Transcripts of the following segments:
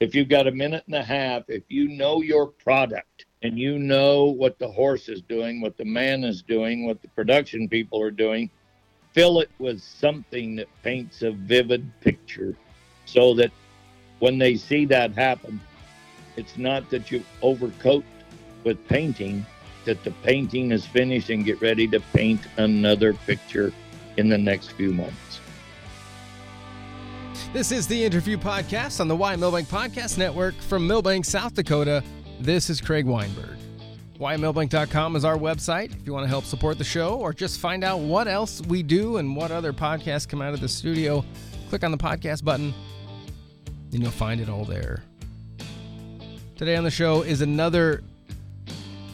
if you've got a minute and a half, if you know your product and you know what the horse is doing, what the man is doing, what the production people are doing, fill it with something that paints a vivid picture so that when they see that happen, it's not that you overcoat with painting, that the painting is finished and get ready to paint another picture in the next few moments. This is the interview podcast on the Why Milbank Podcast Network from Milbank, South Dakota. This is Craig Weinberg. WhyMilbank.com is our website if you want to help support the show or just find out what else we do and what other podcasts come out of the studio. Click on the podcast button and you'll find it all there. Today on the show is another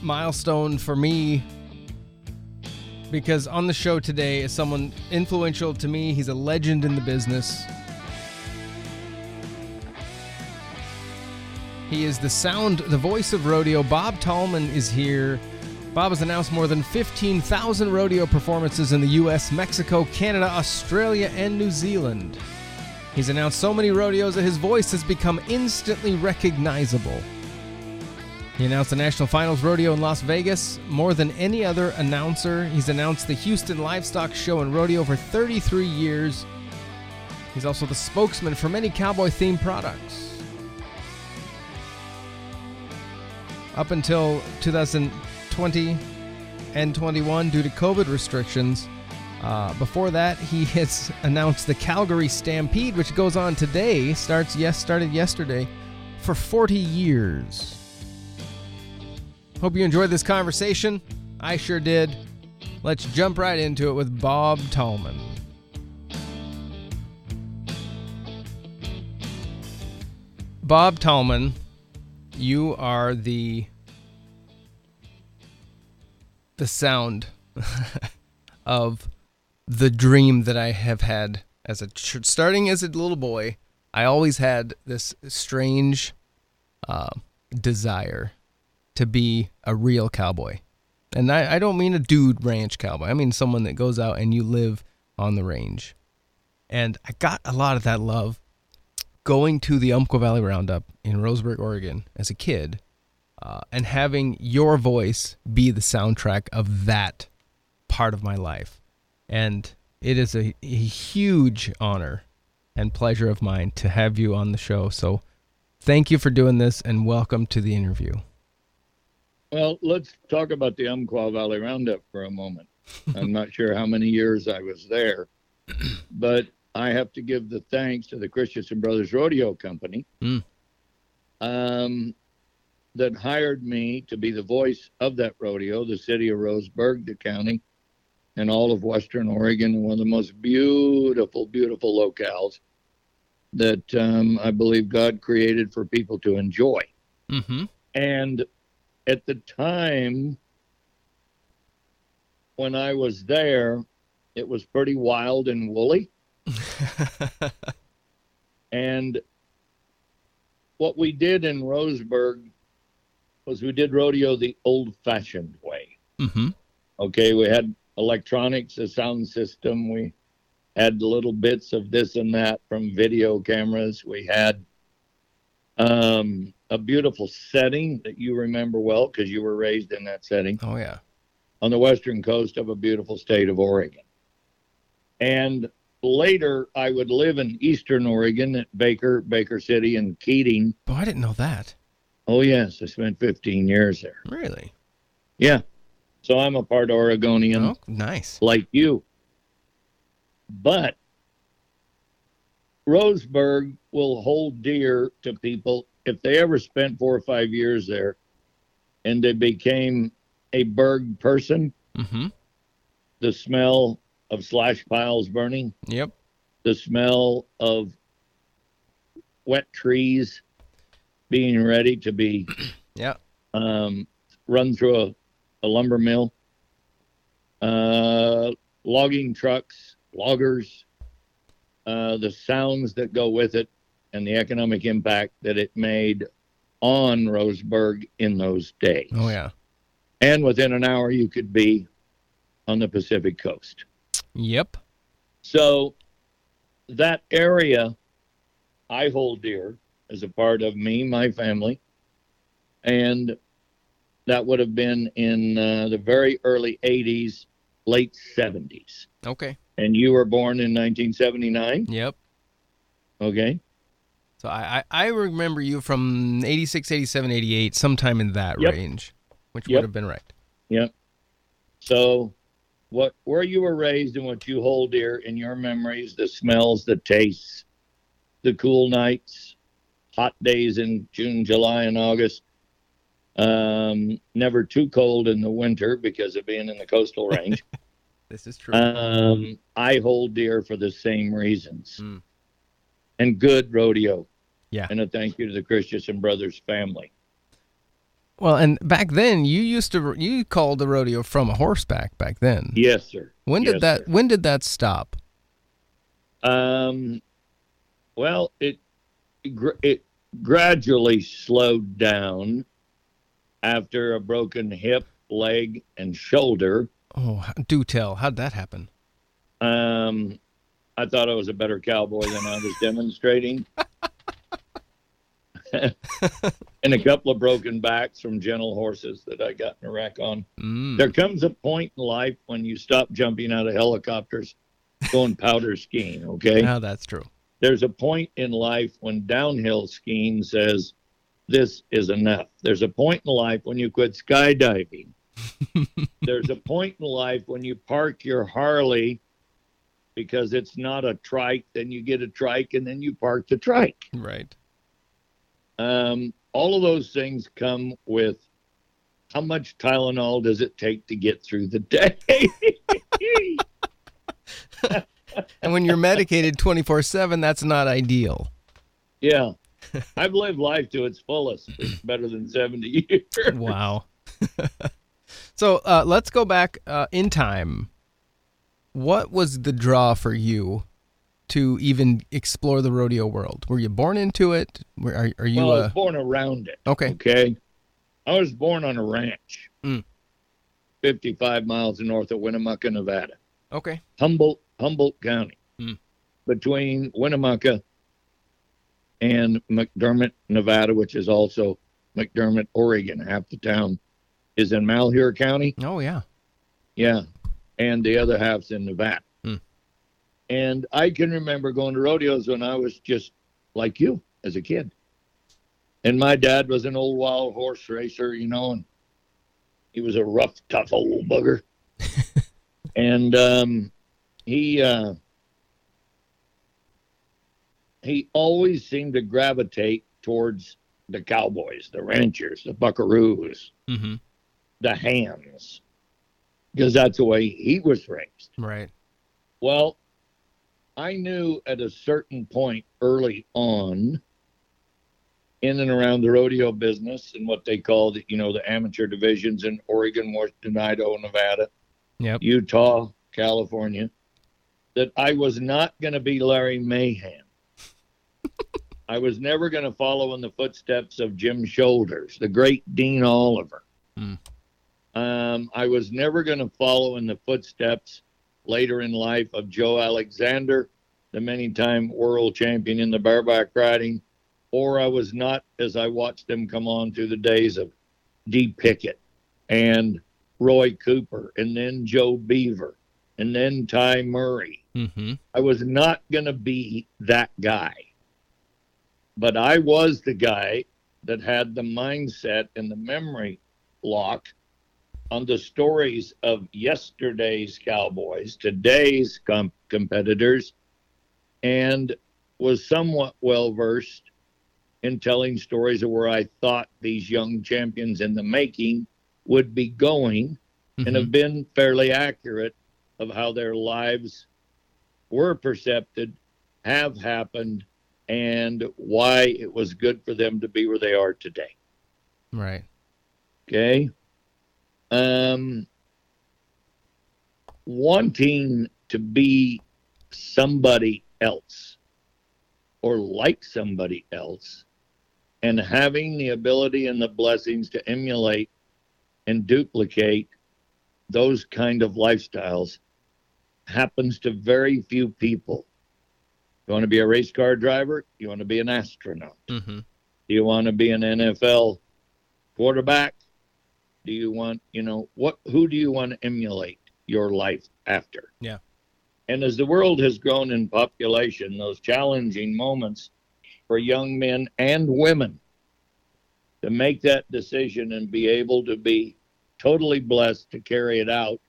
milestone for me because on the show today is someone influential to me. He's a legend in the business. He is the sound, the voice of rodeo. Bob Tallman is here. Bob has announced more than 15,000 rodeo performances in the US, Mexico, Canada, Australia, and New Zealand. He's announced so many rodeos that his voice has become instantly recognizable. He announced the National Finals Rodeo in Las Vegas more than any other announcer. He's announced the Houston Livestock Show and Rodeo for 33 years. He's also the spokesman for many cowboy themed products. Up until 2020 and 21, due to COVID restrictions, uh, before that, he has announced the Calgary Stampede, which goes on today, starts yes, started yesterday, for 40 years. Hope you enjoyed this conversation. I sure did. Let's jump right into it with Bob Tallman. Bob Tallman, you are the the sound of the dream that I have had as a starting as a little boy. I always had this strange uh, desire to be a real cowboy. And I, I don't mean a dude ranch cowboy. I mean someone that goes out and you live on the range. And I got a lot of that love going to the Umpqua Valley Roundup in Roseburg, Oregon as a kid uh, and having your voice be the soundtrack of that part of my life. And it is a, a huge honor and pleasure of mine to have you on the show. So thank you for doing this and welcome to the interview. Well, let's talk about the Umpqua Valley Roundup for a moment. I'm not sure how many years I was there, but I have to give the thanks to the Christensen Brothers Rodeo Company mm. um, that hired me to be the voice of that rodeo, the city of Roseburg, the county, and all of Western Oregon, one of the most beautiful, beautiful locales that um, I believe God created for people to enjoy. Mm-hmm. And at the time when I was there, it was pretty wild and woolly. and what we did in Roseburg was we did rodeo the old fashioned way. Mm-hmm. Okay, we had electronics, a sound system. We had little bits of this and that from video cameras. We had um, a beautiful setting that you remember well because you were raised in that setting. Oh, yeah. On the western coast of a beautiful state of Oregon. And later, I would live in eastern Oregon at Baker, Baker City, and Keating. Oh, I didn't know that. Oh, yes. I spent 15 years there. Really? Yeah. So I'm a part Oregonian. Oh, nice. Like you. But Roseburg will hold dear to people if they ever spent four or five years there and they became a Berg person. Mm-hmm. The smell of slash piles burning. Yep. The smell of wet trees being ready to be yeah um, run through a, a lumber mill. Uh, logging trucks, loggers, uh, the sounds that go with it, and the economic impact that it made on Roseburg in those days. Oh, yeah. And within an hour, you could be on the Pacific coast. Yep. So that area I hold dear as a part of me, my family, and that would have been in uh, the very early 80s, late 70s. Okay. And you were born in 1979. Yep. Okay. So I, I, I remember you from 86, 87, 88, sometime in that Yep. range, which Yep. would have been right. Yep. So, what where you were raised and what you hold dear in your memories, the smells, the tastes, the cool nights, hot days in June, July, and August. Um, never too cold in the winter because of being in the coastal range. This is true. um, I hold dear for the same reasons. Mm. And good rodeo. Yeah. And a thank you to the Christensen Brothers family. Well, and back then you used to you called the rodeo from a horseback back then. Yes, sir. When did Yes, that sir. when did that stop? Um, well, it it gradually slowed down after a broken hip, leg, and shoulder. Oh, do tell. How'd that happen? Um, I thought I was a better cowboy than I was demonstrating. and a couple of broken backs from gentle horses that I got in a wreck on. Mm. There comes a point in life when you stop jumping out of helicopters, going powder skiing. Okay. Now that's true. there's a point in life when downhill skiing says this is enough. There's a point in life when you quit skydiving. There's a point in life when you park your Harley because it's not a trike, then you get a trike and then you park the trike. Right. Um, all of those things come with how much Tylenol does it take to get through the day? And when you're medicated 24/7, that's not ideal. yeah. I've lived life to its fullest. It's better than 70 years. Wow. so uh, let's go back uh, in time. What was the draw for you to even explore the rodeo world? Were you born into it? Were, are, are you well, I uh, was born around it. okay? Okay. I was born on a ranch, Mm. 55 miles north of Winnemucca, Nevada, Okay. Humboldt, Humboldt County, Mm. between Winnemucca and McDermitt, Nevada, which is also McDermitt, Oregon. Half the town is in Malheur County. Oh yeah. Yeah. And the other half's in Nevada. And I can remember going to rodeos when I was just like you as a kid. And my dad was an old wild horse racer, you know, and he was a rough, tough old bugger. and um, he uh, he always seemed to gravitate towards the cowboys, the ranchers, the buckaroos, Mm-hmm. the hams, because that's the way he was raised. Right. Well, I knew at a certain point early on in and around the rodeo business and what they called, you know, the amateur divisions in Oregon, Washington, Idaho, Nevada, Yep. Utah, California, that I was not going to be Larry Mahan. I was never going to follow in the footsteps of Jim Shoulders, the great Dean Oliver. Hmm. Um, I was never going to follow in the footsteps later in life of Joe Alexander, the many time world champion in the bareback riding, or I was not as I watched them come on through the days of Dee Pickett and Roy Cooper and then Joe Beaver and then Ty Murray. Mm-hmm. I was not going to be that guy. But I was the guy that had the mindset and the memory lock on the stories of yesterday's Cowboys, today's com- competitors, and was somewhat well versed in telling stories of where I thought these young champions in the making would be going and Mhm. have been fairly accurate of how their lives were percepted, have happened, and why it was good for them to be where they are today. Right. Okay. Um, wanting to be somebody else or like somebody else and having the ability and the blessings to emulate and duplicate those kind of lifestyles happens to very few people. You want to be a race car driver? You want to be an astronaut? Mm-hmm. You want to be an NFL quarterback? Do you want, you know, what who do you want to emulate your life after? Yeah. And as the world has grown in population, those challenging moments for young men and women to make that decision and be able to be totally blessed to carry it out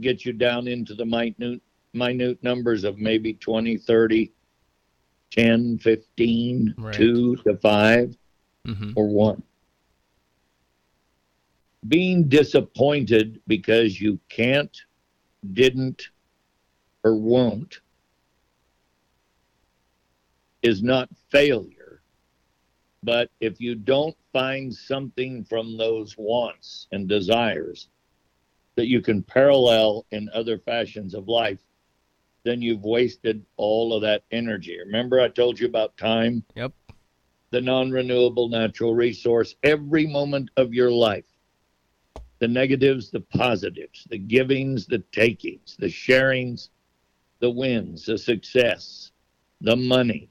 get you down into the minute minute numbers of maybe 20 30 10 15 Right. 2 to 5 Mm-hmm. or 1 being disappointed because you can't didn't or won't is not failure but if you don't find something from those wants and desires that you can parallel in other fashions of life, then you've wasted all of that energy. Remember, I told you about time? Yep. The non renewable natural resource. Every moment of your life, the negatives, the positives, the givings, the takings, the sharings, the wins, the success, the money,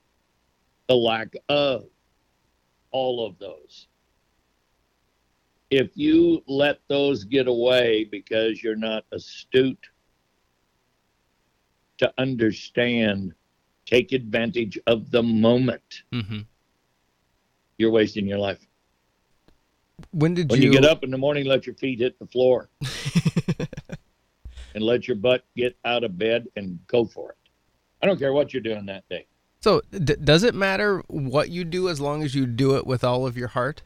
the lack of, all of those if you let those get away because you're not astute to understand, take advantage of the moment, Mm-hmm. you're wasting your life. When did When you, you get up in the morning, let your feet hit the floor and let your butt get out of bed and go for it. I don't care what you're doing that day. so d- does it matter what you do as long as you do it with all of your heart?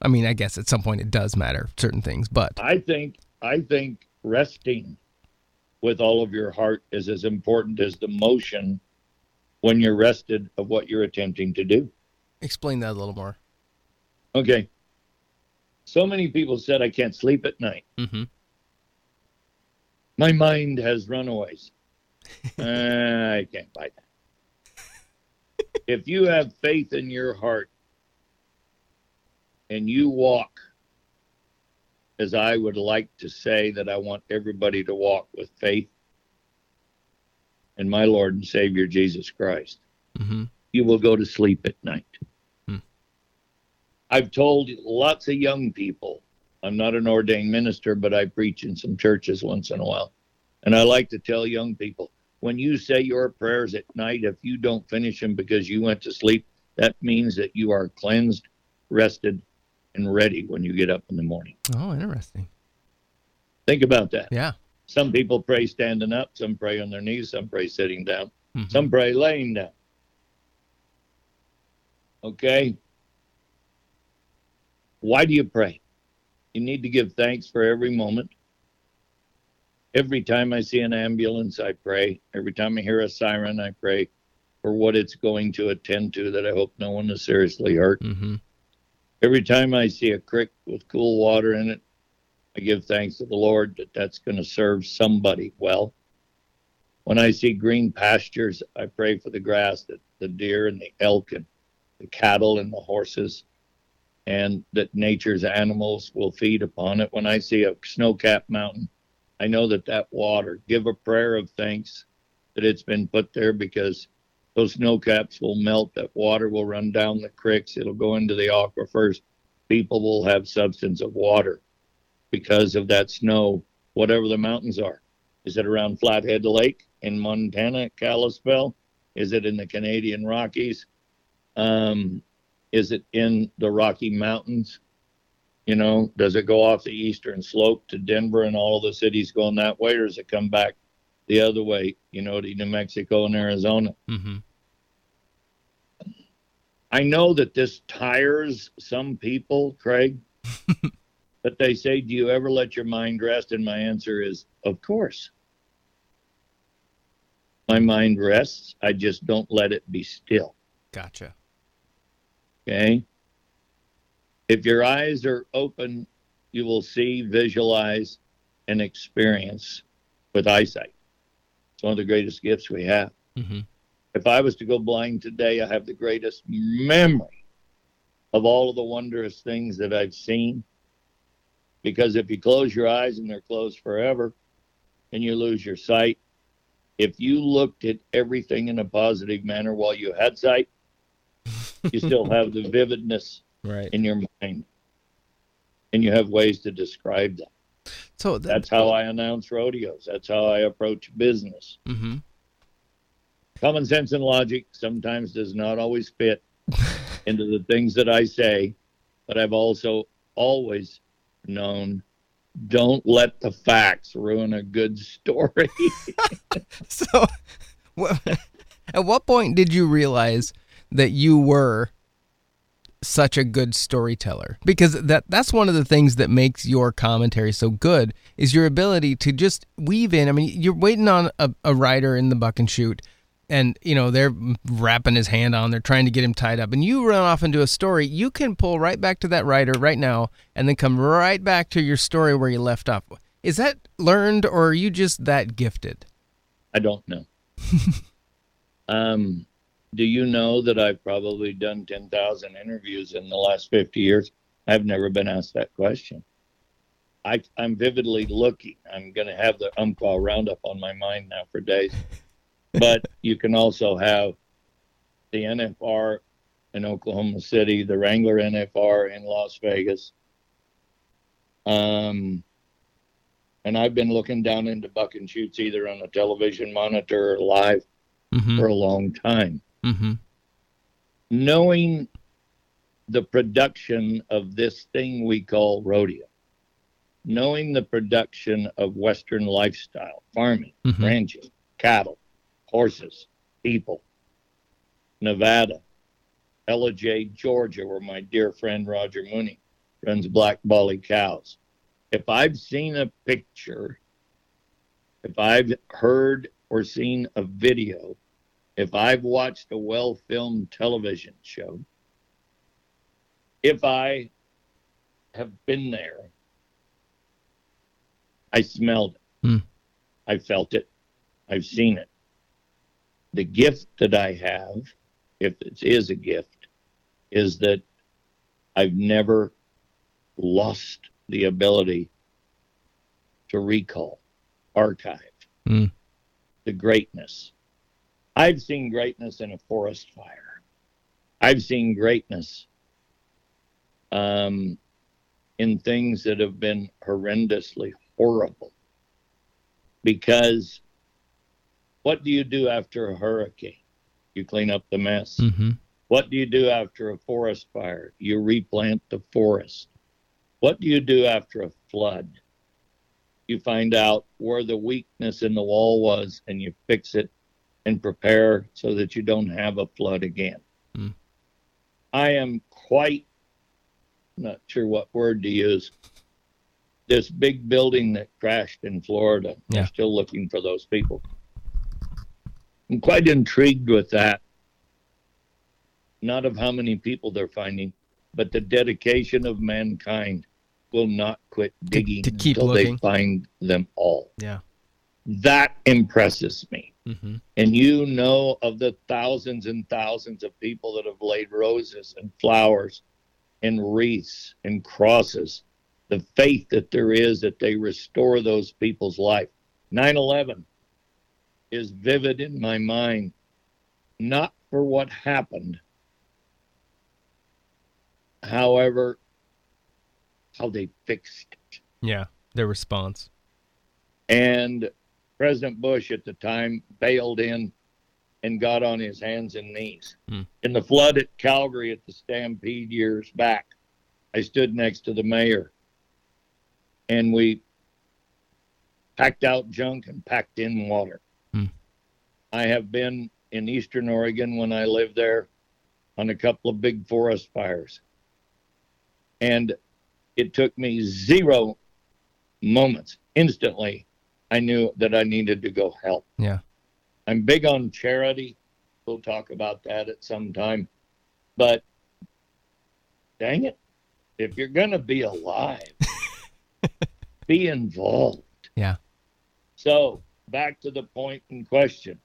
I mean, I guess at some point it does matter certain things, but I think I think resting with all of your heart is as important as the motion when you're rested of what you're attempting to do. explain that a little more. Okay. So many people said I can't sleep at night. Mm-hmm. My mind has runaways. uh, I can't buy that. if you have faith in your heart and you walk as I would like to say that I want everybody to walk with faith in my Lord and Savior Jesus Christ, Mm-hmm. you will go to sleep at night. I've told lots of young people, I'm not an ordained minister, but I preach in some churches once in a while. And I like to tell young people when you say your prayers at night, if you don't finish them because you went to sleep, that means that you are cleansed, rested, and ready when you get up in the morning. Oh, interesting. Think about that. Yeah. Some people pray standing up, some pray on their knees, some pray sitting down. Mhm. Some pray laying down. Okay? Why do you pray? You need to give thanks for every moment. Every time I see an ambulance, I pray. Every time I hear a siren, I pray for what it's going to attend to that I hope no one is seriously hurt. Mm-hmm. Every time I see a creek with cool water in it, I give thanks to the Lord that that's going to serve somebody well. When I see green pastures, I pray for the grass that the deer and the elk and the cattle and the horses and that nature's animals will feed upon it. When I see a snow-capped mountain, I know that that water, give a prayer of thanks that it's been put there because those snow caps will melt. That water will run down the creeks. It'll go into the aquifers. People will have substance of water because of that snow, whatever the mountains are. Is it around Flathead Lake in Montana, Kalispell? Is it in the Canadian Rockies? Um, is it in the Rocky Mountains? You know, does it go off the eastern slope to Denver and all the cities going that way, or does it come back the other way, you know, to New Mexico and Arizona? Mm-hmm. I know that this tires some people, Craig, but they say, Do you ever let your mind rest? And my answer is, Of course. My mind rests. I just don't let it be still. Gotcha. Okay. If your eyes are open, you will see, visualize, and experience with eyesight. It's one of the greatest gifts we have. Mm-hmm. If I was to go blind today, I have the greatest memory of all of the wondrous things that I've seen. Because if you close your eyes and they're closed forever and you lose your sight, if you looked at everything in a positive manner while you had sight, you still have the vividness Right. in your mind, and you have ways to describe that. So th- That's how I announce rodeos. That's how I approach business. hmm Common sense and logic sometimes does not always fit into the things that I say, but I've also always known don't let the facts ruin a good story. So, at what point did you realize that you were such a good storyteller? Because that that's one of the things that makes your commentary so good is your ability to just weave in. I mean, you're waiting on a, a rider in the bucking chute, and you know they're wrapping his hand on. They're trying to get him tied up, and you run off into a story. You can pull right back to that rider right now, and then come right back to your story where you left off. Is that learned, or are you just that gifted? I don't know. um, do you know that I've probably done 10,000 interviews in the last 50 years? I've never been asked that question. I, I'm vividly looking. I'm going to have the Umpqua Roundup on my mind now for days. but you can also have the NFR in Oklahoma City, the Wrangler NFR in Las Vegas. Um, and I've been looking down into bucking chutes either on a television monitor or live Mm-hmm. for a long time. Mm-hmm. Knowing the production of this thing we call rodeo, knowing the production of Western lifestyle, farming, Mhm. ranching, cattle, horses, people, Nevada, Ellijay, Georgia, where my dear friend Roger Mooney runs Black Baldy cows. If I've seen a picture, if I've heard or seen a video, if I've watched a well filmed television show, if I have been there, I smelled it. Hmm. I felt it. I've seen it. The gift that I have, if it is a gift, is that I've never lost the ability to recall, archive Hmm. the greatness. I've seen greatness in a forest fire. I've seen greatness um, in things that have been horrendously horrible. Because what do you do after a hurricane? You clean up the mess. Mm-hmm. What do you do after a forest fire? You replant the forest. What do you do after a flood? You find out where the weakness in the wall was and you fix it and prepare so that you don't have a flood again. Hmm. I am quite not sure what word to use. This big building that crashed in Florida, Yeah. still looking for those people. I'm quite intrigued with that not of how many people they're finding, but the dedication of mankind will not quit digging to keep until looking. they find them all. Yeah. That impresses me. Mm-hmm. And you know of the thousands and thousands of people that have laid roses and flowers and wreaths and crosses, the faith that there is that they restore those people's life. 9 11 is vivid in my mind, not for what happened, however, how they fixed it. Yeah. Their response. And President Bush at the time bailed in and got on his hands and knees. Hmm. In the flood at Calgary at the Stampede years back, I stood next to the mayor and we packed out junk and packed in water. Hmm. I have been in Eastern Oregon when I lived there on a couple of big forest fires. And it took me zero moments instantly I knew that I needed to go help. Yeah. I'm big on charity. We'll talk about that at some time. But dang it, if you're going to be alive, be involved. Yeah. So, back to the point in question.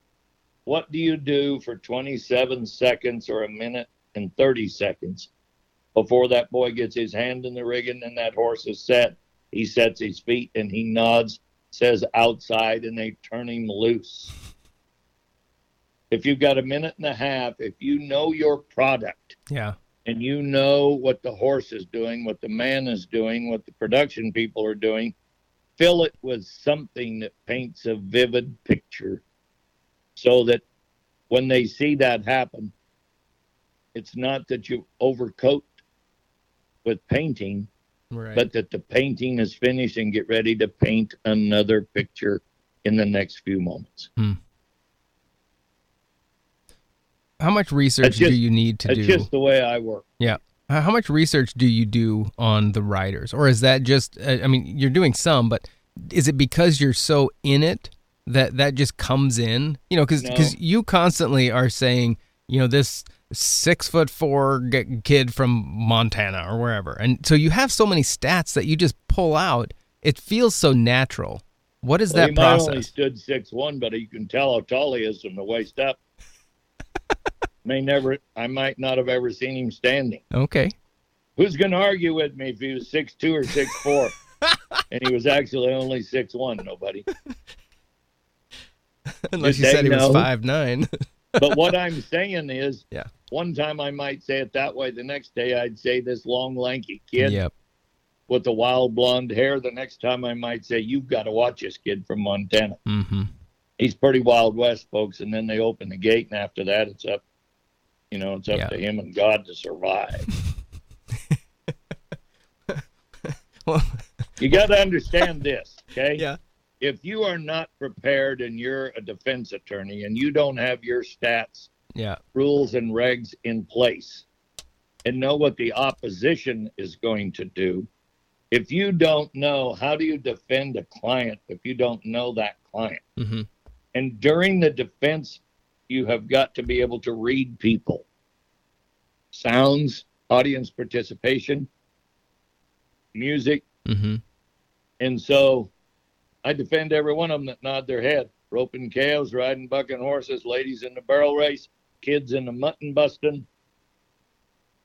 What do you do for 27 seconds or a minute and 30 seconds before that boy gets his hand in the rigging and that horse is set? He sets his feet and he nods, says outside, and they turn him loose. if you've got a minute and a half, if you know your product Yeah. and you know what the horse is doing, what the man is doing, what the production people are doing, fill it with something that paints a vivid picture so that when they see that happen, it's not that you overcoat with painting, Right. but that the painting is finished and get ready to paint another picture in the next few moments. how much research That's do you need to That's do? just the way I work. Yeah. How much research do you do on the writers, Or is that just, uh, I mean, you're doing some, but is it because you're so in it that that just comes in? You know, because No. you constantly are saying, you know, this six foot four g- kid from Montana or wherever. And so you have so many stats that you just pull out. It feels so natural. What is Well, that he might only stood six one, but you can tell how tall he is from the waist up. May never, I might not have ever seen him standing. Okay. Who's going to argue with me if he was six two or six four, and he was actually only six one? Nobody. Unless you said he was five nine. But what I'm saying is, Yeah. One time I might say it that way. The next day I'd say this long lanky kid Yep. with the wild blonde hair. The next time I might say you've got to watch this kid from Montana. Mm-hmm. he's pretty wild west folks and then they open the gate and after that it's up you know it's up Yeah. to him and god to survive Well, you got to understand this okay yeah. If you are not prepared and you're a defense attorney and you don't have your stats Yeah. rules and regs in place and know what the opposition is going to do if you don't know how do you defend a client if you don't know that client Mm-hmm. And during the defense, you have got to be able to read people, sounds, audience participation, music. Mm-hmm. And so I defend every one of them that nod their head. Roping cows, riding bucking horses, ladies in the barrel race, kids in the mutton busting.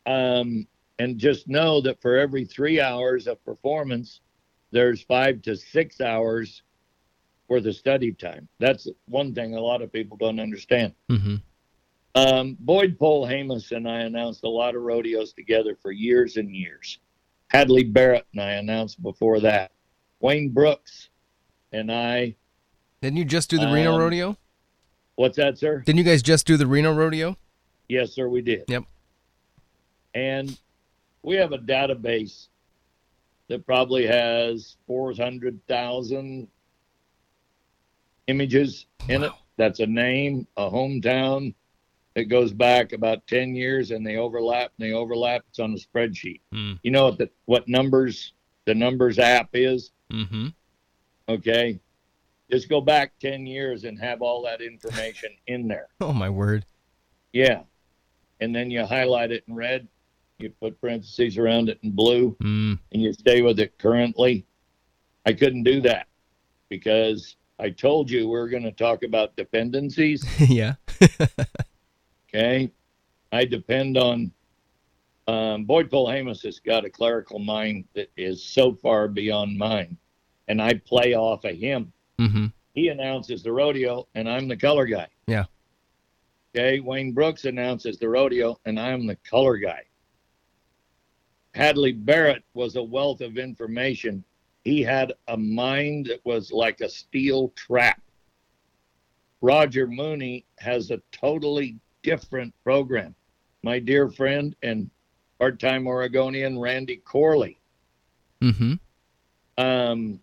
Um, and just know that for every three hours of performance, there's five to six hours for the study time. That's one thing a lot of people don't understand. Mm-hmm. Um, Boyd Polhamus and I announced a lot of rodeos together for years and years. Hadley Barrett and I announced before that. Wayne Brooks and I. Didn't you just do the Reno Um, rodeo? What's that, sir? Didn't you guys just do the Reno rodeo? Yes, sir, we did. Yep. And we have a database that probably has 400,000 images in it. That's a name, a hometown. It goes back about 10 years and they overlap and they overlap. It's on a spreadsheet. Mm. You know what the what numbers the numbers app is? Mm-hmm. Okay. Just go back 10 years and have all that information in there. Oh my word. Yeah. And then you highlight it in red, you put parentheses around it in blue, Mm. and you stay with it currently. I couldn't do that because I told you we are going to talk about dependencies. yeah. Okay. I depend on um, Boyd Hamus has got a clerical mind that is so far beyond mine, and I play off of him. Mm-hmm. He announces the rodeo, and I'm the color guy. Yeah. Okay. Wayne Brooks announces the rodeo, and I'm the color guy. Hadley Barrett was a wealth of information. He had a mind that was like a steel trap. Roger Mooney has a totally different program. My dear friend and part time Oregonian Randy Corley Mm-hmm. um,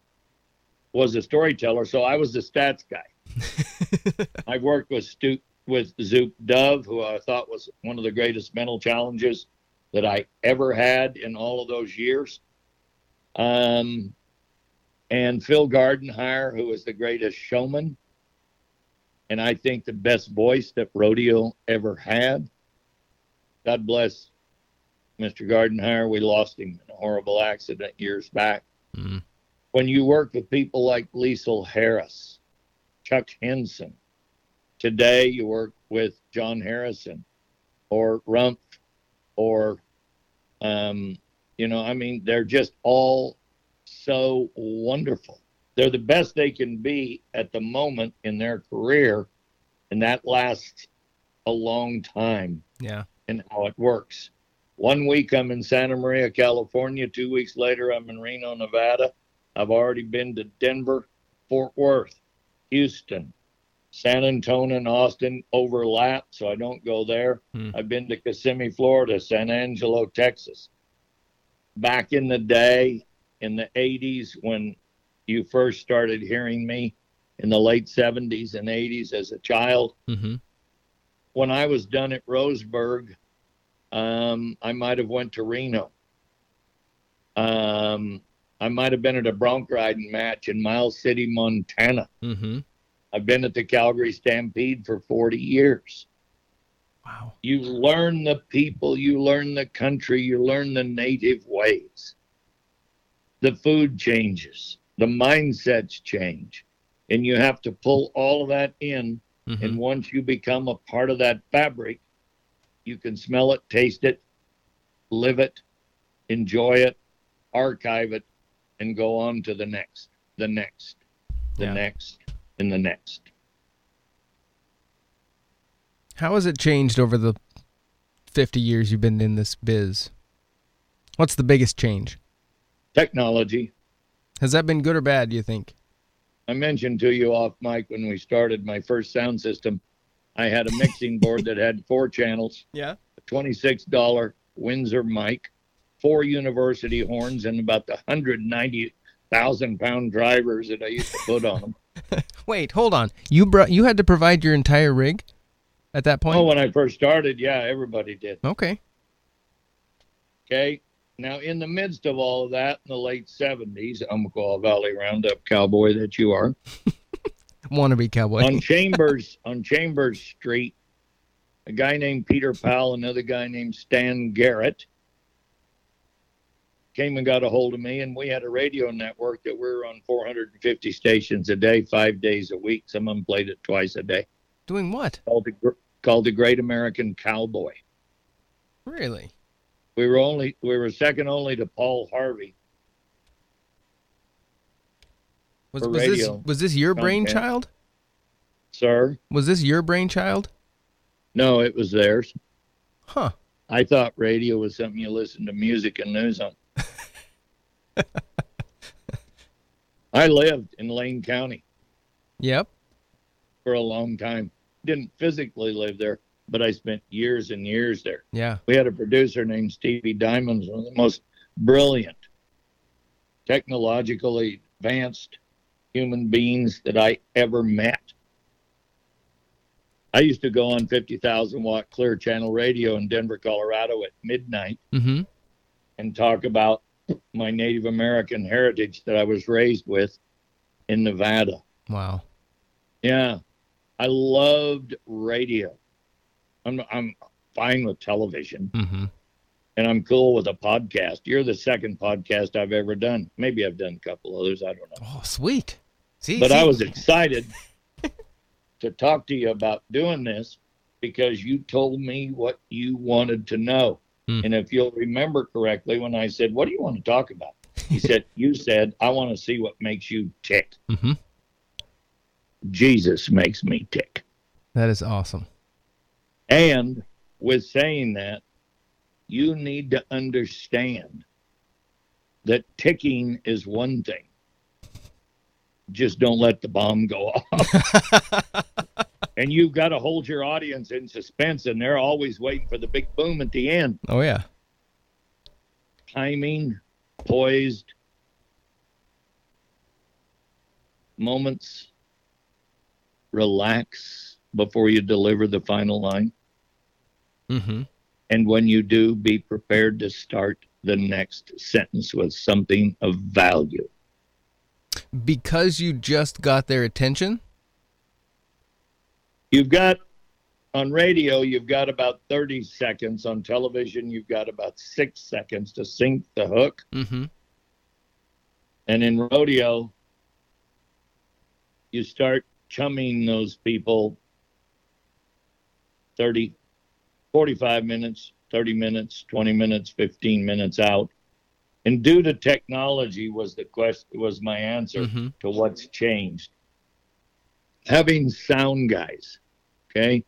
was a storyteller, so I was the stats guy. I've worked with Stu, with Zoop Dove, who I thought was one of the greatest mental challenges that I ever had in all of those years. Um, and Phil Gardenhire, who was the greatest showman, and I think the best voice that rodeo ever had. God bless Mr. Gardenhire. We lost him in a horrible accident years back Mm. When you work with people like Liesl Harris, Chuck Henson, today you work with John Harrison or Rumpf or, um, you know, I mean, they're just all so wonderful. They're the best they can be at the moment in their career. And that lasts a long time Yeah. And how it works. One week I'm in Santa Maria, California. Two weeks later, I'm in Reno, Nevada. I've already been to Denver, Fort Worth, Houston, San Antonio, and Austin overlap, so I don't go there. Hmm. I've been to Kissimmee, Florida, San Angelo, Texas. Back in the day, in the 80s, when you first started hearing me in the late 70s and 80s as a child, Mm-hmm. when I was done at Roseburg, um, I might have went to Reno. Um, I might have been at a bronc riding match in Miles City, Montana. Mm-hmm. I've been at the Calgary Stampede for 40 years. Wow. You learn the people, you learn the country, you learn the native ways. The food changes, the mindsets change, and you have to pull all of that in Mhm. and once you become a part of that fabric, you can smell it, taste it, live it, enjoy it, archive it, and go on to the next, the next, the Yeah. next, and the next. How has it changed over the 50 years you've been in this biz? What's the biggest change? Technology. Has that been good or bad, do you think? I mentioned to you off mic when we started my first sound system. I had a mixing board that had four channels, Yeah. a $26 Windsor mic, four university horns, and about the 190,000 pound drivers that I used to put on them. Wait, hold on. You brought you had to provide your entire rig at that point? Oh, when I first started, yeah, everybody did. okay. Okay. Now, in the midst of all of that, in the late 70s, Umpqua Valley Roundup cowboy that you are, Wannabe cowboy. on Chambers on Chambers Street, a guy named Peter Powell, another guy named Stan Garrett, came and got a hold of me, and we had a radio network that we were on 450 stations a day, five days a week. Some of them played it twice a day. Doing what? Called the called the Great American Cowboy. Really? We were only we were second only to Paul Harvey. Was, was this was this your brainchild? Sir, Was this your brainchild? no, it was theirs. Huh. I thought radio was something you listened to music and news on. I lived in Lane County Yep. for a long time. Didn't physically live there, but I spent years and years there. Yeah. We had a producer named Stevie Diamonds, one of the most brilliant, technologically advanced human beings that I ever met. I used to go on 50,000 watt clear channel radio in Denver, Colorado at midnight Mm-hmm. and talk about my Native American heritage that I was raised with in Nevada. Wow. Yeah, I loved radio. I'm I'm fine with television, Mm-hmm. and I'm cool with a podcast. You're the second podcast I've ever done. Maybe I've done a couple others. I don't know, Oh, sweet. See, but see? I was excited to talk to you about doing this because you told me what you wanted to know. Hmm. And if you'll remember correctly, when I said, "What do you want to talk about?" He said, "You said I want to see what makes you tick." Mm-hmm. Jesus makes me tick. That is awesome. And with saying that, you need to understand that ticking is one thing. Just don't let the bomb go off. and you've got to hold your audience in suspense, and they're always waiting for the big boom at the end. Oh yeah. Timing, poised, moments, relax before you deliver the final line. Mm-hmm. And when you do, be prepared to start the next sentence with something of value. Because you just got their attention. You've got on radio, you've got about 30 seconds. On television, you've got about six seconds to sink the hook. Mm-hmm. And in rodeo, you start chumming those people 30, 45 minutes, 30 minutes, 20 minutes, 15 minutes out. And due to technology was the question was my answer Mhm. to what's changed. Having sound guys Okay.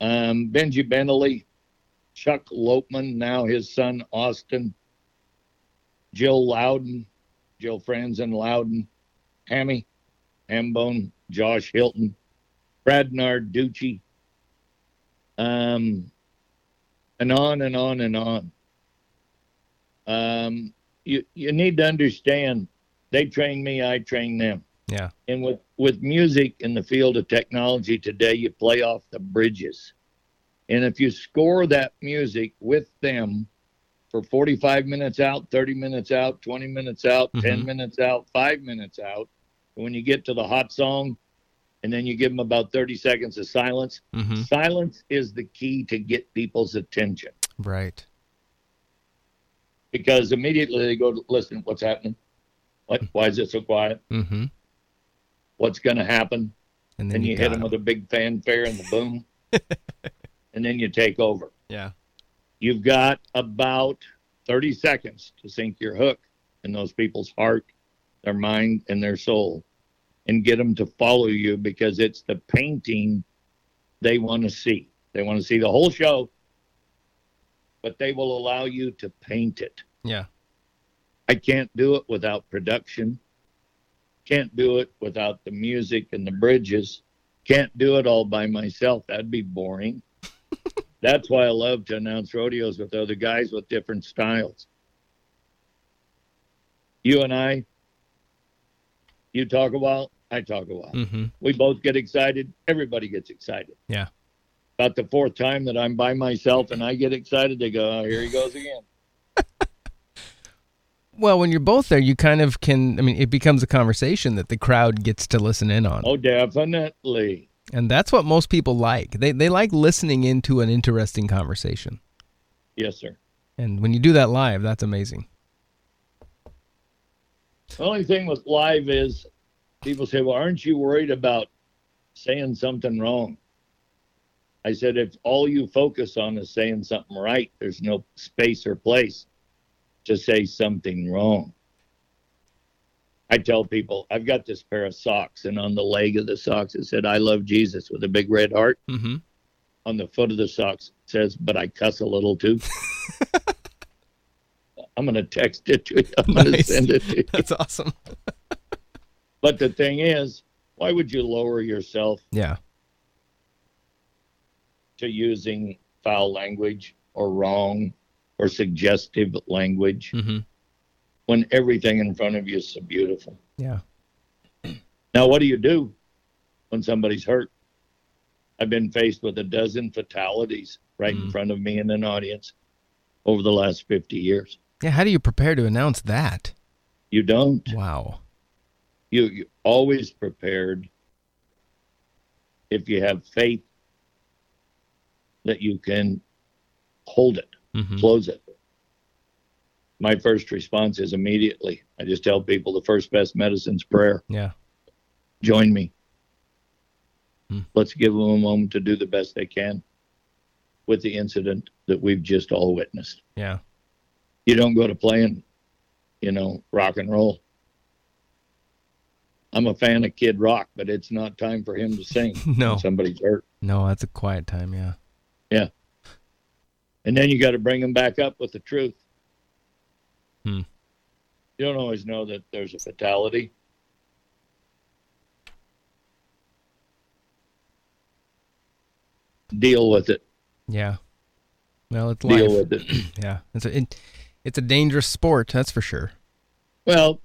Um, Benji Bentley, Chuck Lopeman, now his son Austin, Jill Loudon, Jill Franzen Loudon, Hammy, Hambone, Josh Hilton, Brad Narducci, um, and on and on and on. Um, you you need to understand they train me, I train them. Yeah. And with with music in the field of technology today, you play off the bridges. And if you score that music with them for 45 minutes out, 30 minutes out, 20 minutes out, 10 Mhm. minutes out, 5 minutes out, when you get to the hot song and then you give them about 30 seconds of silence, Mm-hmm. silence is the key to get people's attention Right. because immediately they go to listen, what's happening? What, why is it so quiet? Mm-hmm. What's going to happen? And Then then you, got hit them with a big fanfare and the boom, and then you take over. Yeah. You've got about 30 seconds to sink your hook in those people's heart, their mind, and their soul, and get them to follow you because it's the painting they want to see. They want to see the whole show, but they will allow you to paint it. Yeah. I can't do it without production. Can't do it without the music and the bridges. Can't do it all by myself. That'd be boring. That's why I love to announce rodeos with other guys with different styles. You and I, you talk a while, I talk a while. Mm-hmm. We both get excited. Everybody gets excited. Yeah. About the fourth time that I'm by myself and I get excited, they go, oh, here he goes again. Well, when you're both there, you kind of can. I mean, it becomes a conversation that the crowd gets to listen in on, Oh, definitely. and that's what most people like. They they like listening into an interesting conversation, Yes, sir. and when you do that live, that's amazing. The only thing with live is people say, well, aren't you worried about saying something wrong? I said, if all you focus on is saying something right, there's no space or place to say something wrong. I tell people, I've got this pair of socks, and on the leg of the socks, it said, I love Jesus with a big red heart. Mm-hmm. On the foot of the socks, it says, but I cuss a little too. I'm going to text it to you. I'm going to send it to you. That's awesome. But the thing is, why would you lower yourself Yeah. to using foul language or wrong or suggestive language Mm-hmm. when everything in front of you is so beautiful? Yeah. Now, what do you do when somebody's hurt? I've been faced with a dozen fatalities right in Mm. front of me in an audience over the last 50 years. Yeah. How do you prepare to announce that? You don't. Wow. You, you always prepared if you have faith that you can hold it. Mm-hmm. close it. My first response is immediately. I just tell people the first best medicine's prayer. Yeah. Join me. Hmm. Let's give them a moment to do the best they can with the incident that we've just all witnessed. Yeah. You don't go to playing, you know, rock and roll. I'm a fan of Kid Rock, but it's not time for him to sing. No. when somebody's hurt. No, that's a quiet time. Yeah. Yeah. And then you got to bring them back up with the truth. Hmm. You don't always know that there's a fatality. Deal with it. Yeah. Well, it's Deal life. with it. Yeah. It's a it, it's a dangerous sport. That's for sure. Well,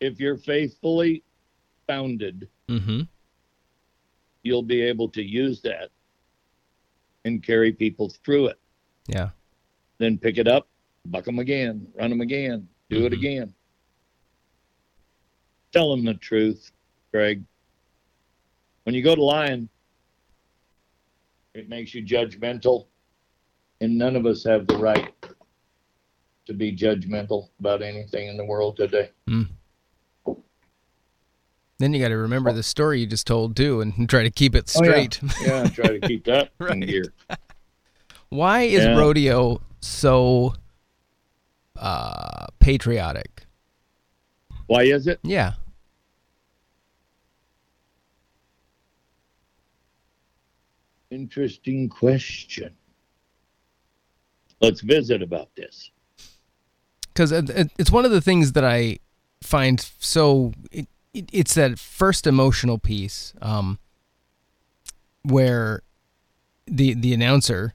if you're faithfully founded, Mm-hmm. you'll be able to use that and carry people through it. Yeah. Then pick it up, buck them again, run them again, do it Mhm. again. Tell them the truth, Greg. When you go to lying, it makes you judgmental, and none of us have the right to be judgmental about anything in the world today. Then you got to remember the story you just told too, and try to keep it Oh, yeah. straight. Yeah, try to keep that in Right. gear. Why is Yeah. rodeo so uh, patriotic? Why is it? Yeah. Interesting question. Let's visit about this. because it's one of the things that I find so it, it, it's that first emotional piece um, where the the announcer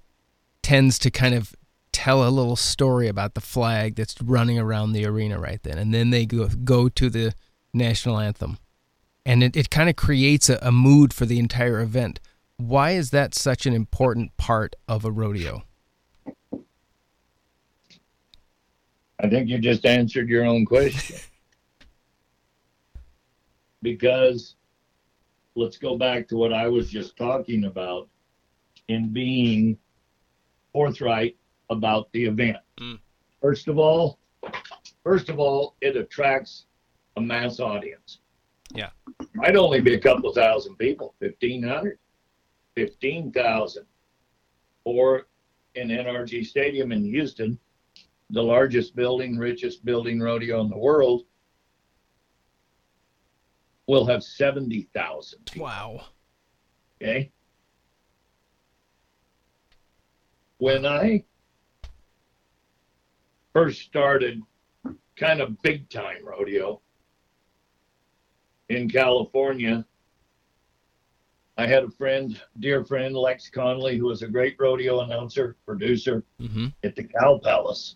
tends to kind of tell a little story about the flag that's running around the arena right then, and then they go go to the national anthem, and it, it kind of creates a, a mood for the entire event. Why is that such an important part of a rodeo? I think you just answered your own question. because let's go back to what I was just talking about in being forthright about the event. Mm. First of all, first of all, it attracts a mass audience. Yeah. Might only be a couple thousand people, 1500, 15,000. Or in NRG Stadium in Houston, the largest building, richest building rodeo in the world, will have 70,000. Wow. Okay. When I first started kind of big time rodeo in California, I had a friend, dear friend, Lex Conley, who was a great rodeo announcer, producer Mm-hmm. at the Cow Palace.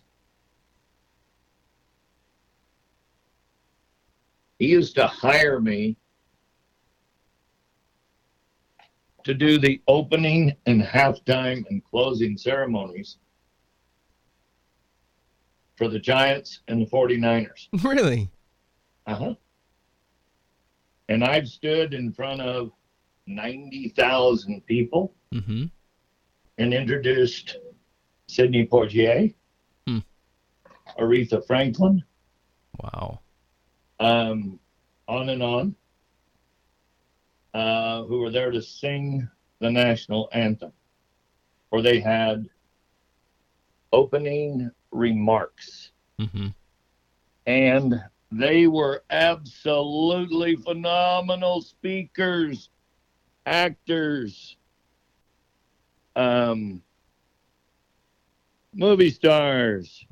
He used to hire me to do the opening and halftime and closing ceremonies for the Giants and the 49ers. Really? Uh-huh. And I've stood in front of 90,000 people Mm-hmm. and introduced Sidney Poitier, Hmm. Aretha Franklin, Wow. um, on and on, uh, who were there to sing the national anthem, or they had opening remarks, Mm-hmm. and they were absolutely phenomenal speakers, actors, um, movie stars,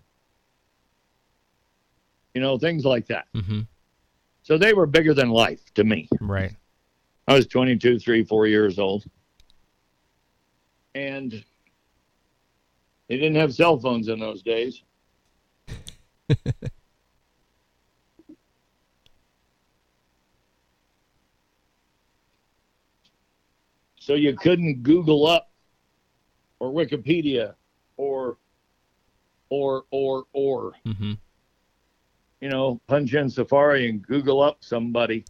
you know, things like that. Mm-hmm. So they were bigger than life to me. Right. I was 22, 3, 4 years old. And they didn't have cell phones in those days. so you couldn't Google up or Wikipedia or or or or Mm-hmm. you know, punch in Safari and Google up somebody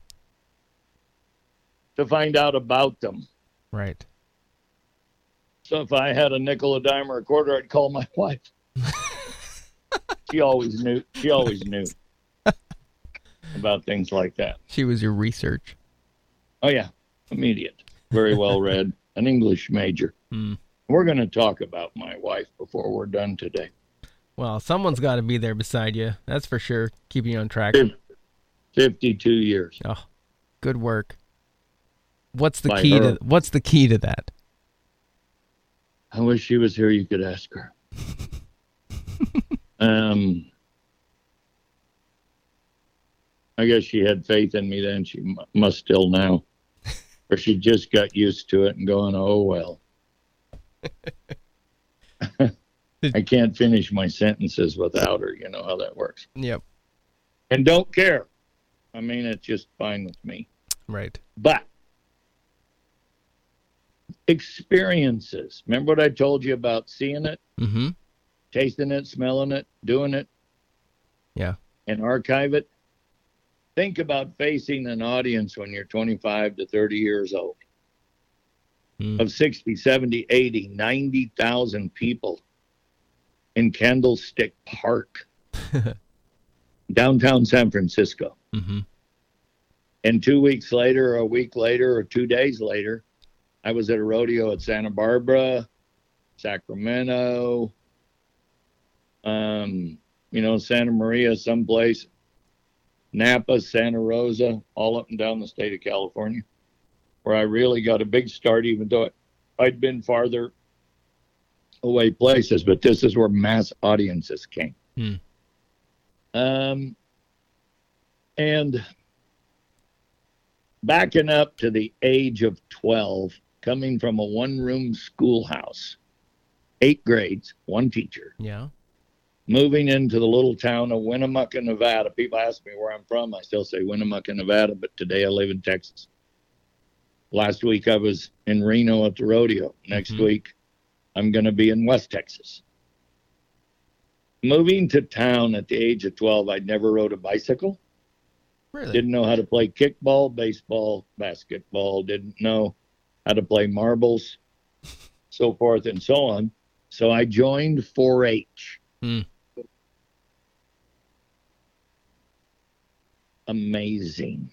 to find out about them. Right. So if I had a nickel, a dime, or a quarter, I'd call my wife. she always knew. She always knew about things like that. She was your research. Oh yeah, immediate, very well read, an English major. Hmm. We're going to talk about my wife before we're done today. Well, someone's got to be there beside you. That's for sure. Keeping you on track. Fifty-two years. Oh, good work. What's the key her. to What's the key to that? I wish she was here. You could ask her. um, I guess she had faith in me then. She m- must still now, or she just got used to it and going, "Oh well." I can't finish my sentences without her. You know how that works. Yep. And don't care. I mean, it's just fine with me. Right. But experiences. Remember what I told you about seeing it? Mm-hmm. tasting it, smelling it, doing it. Yeah. And archive it. Think about facing an audience when you're 25 to 30 years old Hmm. of 60, 70, 80, 90,000 people in Candlestick Park, downtown San Francisco. Mm-hmm. And two weeks later, or a week later, or two days later, I was at a rodeo at Santa Barbara, Sacramento, um, you know, Santa Maria, someplace, Napa, Santa Rosa, all up and down the state of California, where I really got a big start, even though I'd been farther away places, but this is where mass audiences came. Hmm. Um, and backing up to the age of 12, coming from a one room schoolhouse, eight grades, one teacher, Yeah. moving into the little town of Winnemucca, Nevada. People ask me where I'm from. I still say Winnemucca, Nevada, but today I live in Texas. Last week I was in Reno at the rodeo. Next Mhm. week I'm going to be in West Texas. Moving to town at the age of 12, I never rode a bicycle. Really? Didn't know how to play kickball, baseball, basketball, didn't know how to play marbles, so forth and so on. So I joined 4 H. Hmm. Amazing.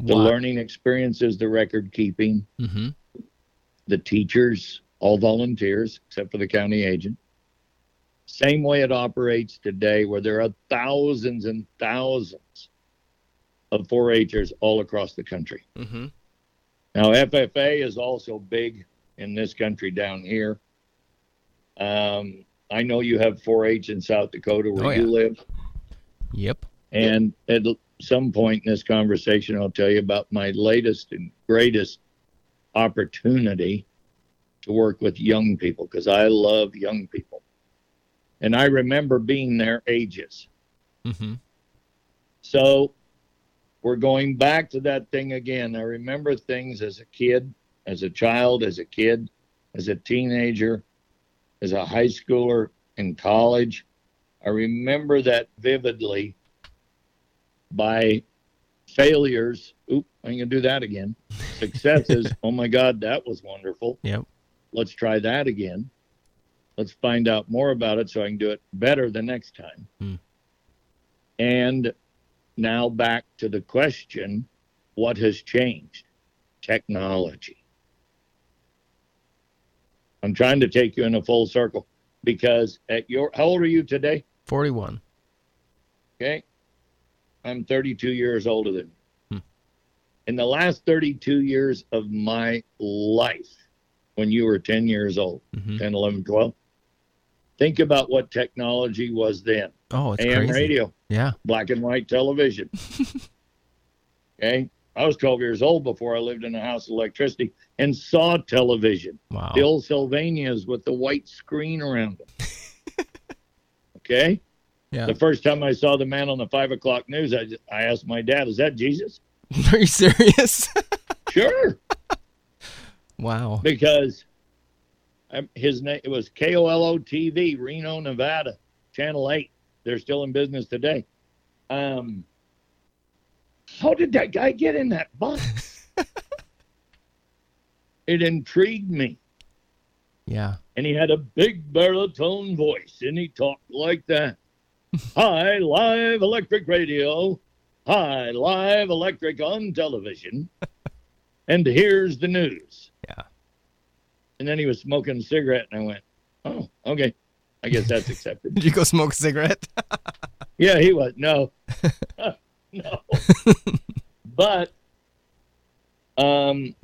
The learning experiences, the record keeping, Mm-hmm. the teachers, all volunteers except for the county agent. Same way it operates today, where there are thousands and thousands of 4 Hers all across the country. Mm-hmm. Now, FFA is also big in this country down here. Um, I know you have 4 H in South Dakota where Oh, you live. Yep. And at some point in this conversation, I'll tell you about my latest and greatest opportunity to work with young people because I love young people. And I remember being their ages. Mm-hmm. So we're going back to that thing again. I remember things as a kid, as a child, as a kid, as a teenager, as a high schooler in college. I remember that vividly by failures. Oop, I'm going to do that again. Successes. oh my God, that was wonderful. Yep. Let's try that again. Let's find out more about it so I can do it better the next time. Hmm. And now back to the question what has changed? Technology. I'm trying to take you in a full circle because at your, how old are you today? 41. Okay. I'm 32 years older than you. Hmm. In the last 32 years of my life, when you were 10 years old, Mm-hmm. 10, 11, 12, think about what technology was then Oh, it's AM crazy. radio, Yeah. black and white television. okay. I was 12 years old before I lived in a house of electricity and saw television. Wow. The old Sylvanias with the white screen around them. okay. Yeah. The first time I saw the man on the five o'clock news, I, just, I asked my dad, "Is that Jesus?" Are you serious? Sure, wow. because his name it was KOLO TV, Reno, Nevada, Channel Eight. They're still in business today. Um, how did that guy get in that box? it intrigued me, Yeah. and he had a big baritone voice, and he talked like that. Hi, live electric radio. Hi, live electric on television. and here's the news. Yeah. And then he was smoking a cigarette, and I went, oh, okay. I guess that's accepted. Did you go smoke a cigarette? yeah, he was. No. no. but, um,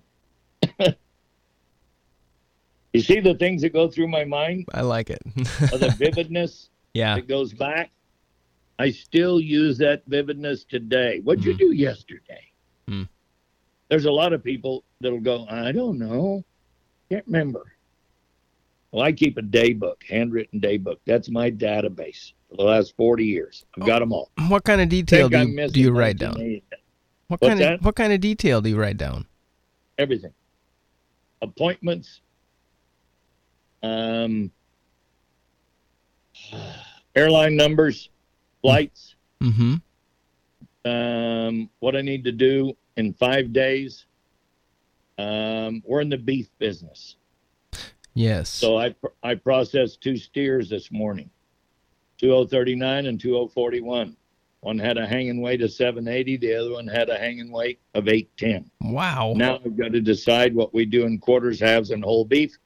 you see the things that go through my mind, I like it. of the vividness yeah. that goes back. I still use that vividness today. What'd you do yesterday? Hmm. There's a lot of people that'll go, I don't know. Can't remember. Well, I keep a day book, handwritten day book. That's my database for the last 40 years. I've got them all. What kind of detail do you, do you write down? What What's kind of that? what kind of detail do you write down? Everything. Appointments. Um, airline numbers, flights. Mm-hmm. um, what I need to do in five days. Um, we're in the beef business, Yes. so I I processed two steers this morning, 2039 and 2041. One had a hanging weight of 780, the other one had a hanging weight of 810. wow. Now we've got to decide what we do in quarters, halves, and whole beef.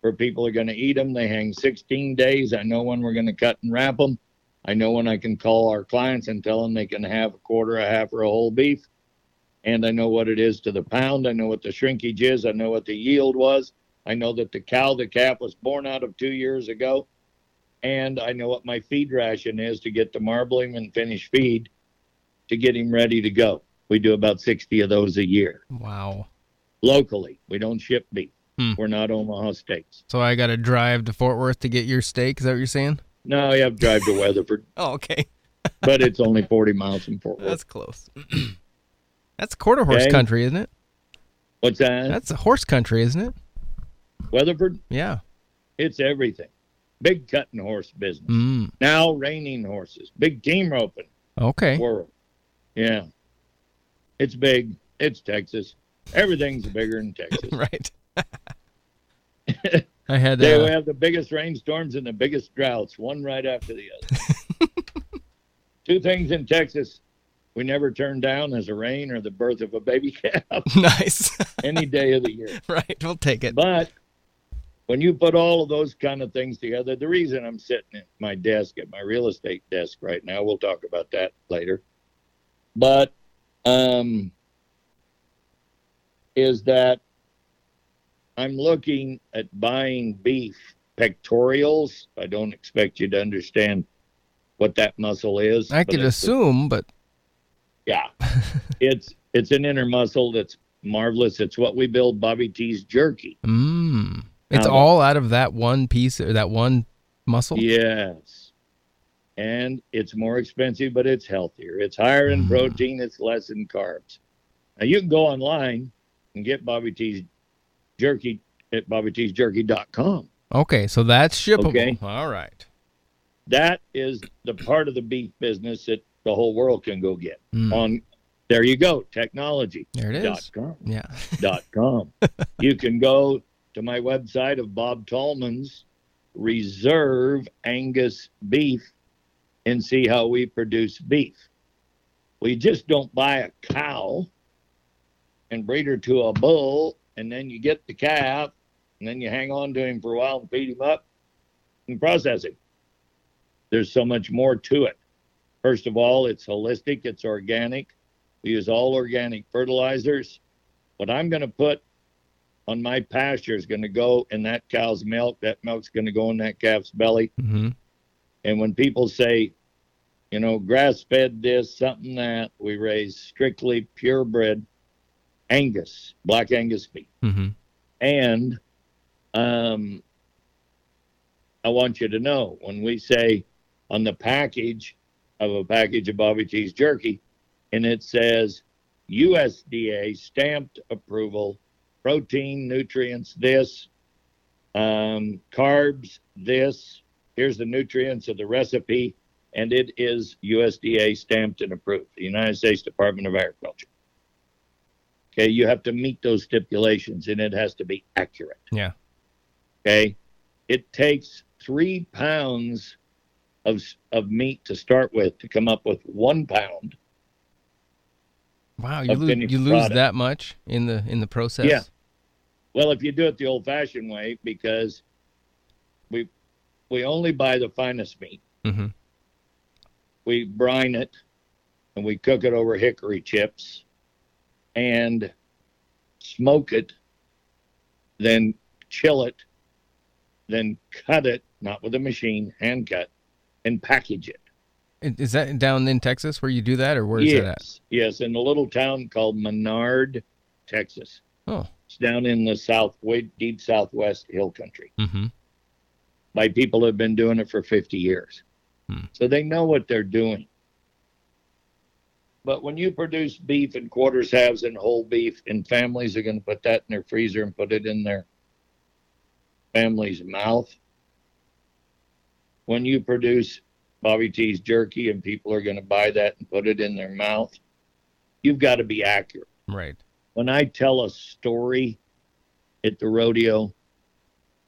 Where people are going to eat them, they hang 16 days. I know when we're going to cut and wrap them. I know when I can call our clients and tell them they can have a quarter, a half, or a whole beef. And I know what it is to the pound. I know what the shrinkage is. I know what the yield was. I know that the cow, the calf was born out of two years ago. And I know what my feed ration is to get the marbling and finish feed to get him ready to go. We do about 60 of those a year Wow. locally. We don't ship beef. Hmm. We're not Omaha steaks. So I got to drive to Fort Worth to get your steak. Is that what you're saying? No, you have to drive to Weatherford, Oh, okay. but it's only 40 miles from Fort Worth. That's close. That's quarter horse Okay. country, isn't it? What's that? That's a horse country, isn't it? Weatherford? Yeah. It's everything. Big cutting horse business. Mm. Now reining horses. Big team roping Okay. world. Yeah. It's big. It's Texas. Everything's bigger in Texas. right. I had They uh, have the biggest rainstorms and the biggest droughts, one right after the other. Two things in Texas we never turn down as a rain or the birth of a baby calf nice. any day of the year. right. We'll take it. But when you put all of those kind of things together, the reason I'm sitting at my desk, at my real estate desk right now, we'll talk about that later. But um, is that I'm looking at buying beef pectorials. I don't expect you to understand what that muscle is. I could assume, but yeah, it's it's an inner muscle that's marvelous. It's what we build Bobby T's jerky. mm, it's all out of that one piece or that one muscle. Yes. And it's more expensive, but it's healthier. It's higher in Mm. protein, it's less in carbs. Now you can go online and get Bobby T's jerky at bobbyt'sjerky.com. Okay, so that's shippable. Okay. All right. That is the part of the beef business that the whole world can go get. Mm, On there you go, technology. there it is Dot com. Yeah. dot com. you can go to my website of Bob Tallman's Reserve Angus Beef and see how we produce beef. We just don't buy a cow and breed her to a bull, and then you get the calf, and then you hang on to him for a while and feed him up and process him. There's so much more to it. First of all, it's holistic, it's organic. We use all organic fertilizers what I'm going to put on my pasture is going to go in that cow's milk. That milk's going to go in that calf's belly. hmm And when people say, you know, grass fed this, something that, we raise strictly purebred Angus, black Angus beef. hmm And um, I want you to know when we say on the package of a package of Bobby T's jerky, and it says USDA stamped approval, protein, nutrients, this, um, carbs, this, here's the nutrients of the recipe, and it is USDA stamped and approved, the United States Department of Agriculture. Okay, you have to meet those stipulations and it has to be accurate. Yeah. Okay. It takes three pounds of, of meat to start with to come up with one pound. Wow, you lose you lose product. that much in the in the process. Yeah. Well, if you do it the old fashioned way, because we we only buy the finest meat. hmm We brine it and we cook it over hickory chips and smoke it, then chill it, then cut it, not with a machine, hand cut, and package it. Is that down in Texas where you do that, or where is yes, that at? yes, in a little town called Menard, Texas. Oh. It's down in the south, deep southwest hill country. Mm-hmm. by people who have been doing it for 50 years. Hmm. So they know what they're doing. But when you produce beef in quarters, halves, and whole beef, and families are going to put that in their freezer and put it in their family's mouth. When you produce Bobby T's jerky and people are going to buy that and put it in their mouth, you've got to be accurate Right. when I tell a story at the rodeo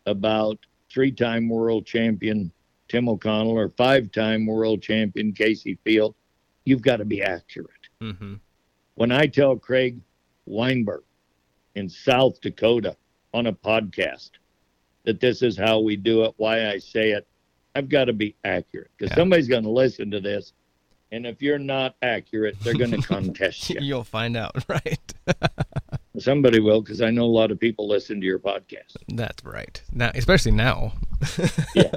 about three time world champion Tim O'Connell or five time world champion Kaycee Feild, you've got to be accurate. hmm When I tell Craig Weinberg in South Dakota on a podcast that this is how we do it, why I say it, I've got to be accurate because Yeah. somebody's going to listen to this. And if you're not accurate, they're going to contest you. You'll find out, right? somebody will because I know a lot of people listen to your podcast. That's right. Now, especially now. yeah,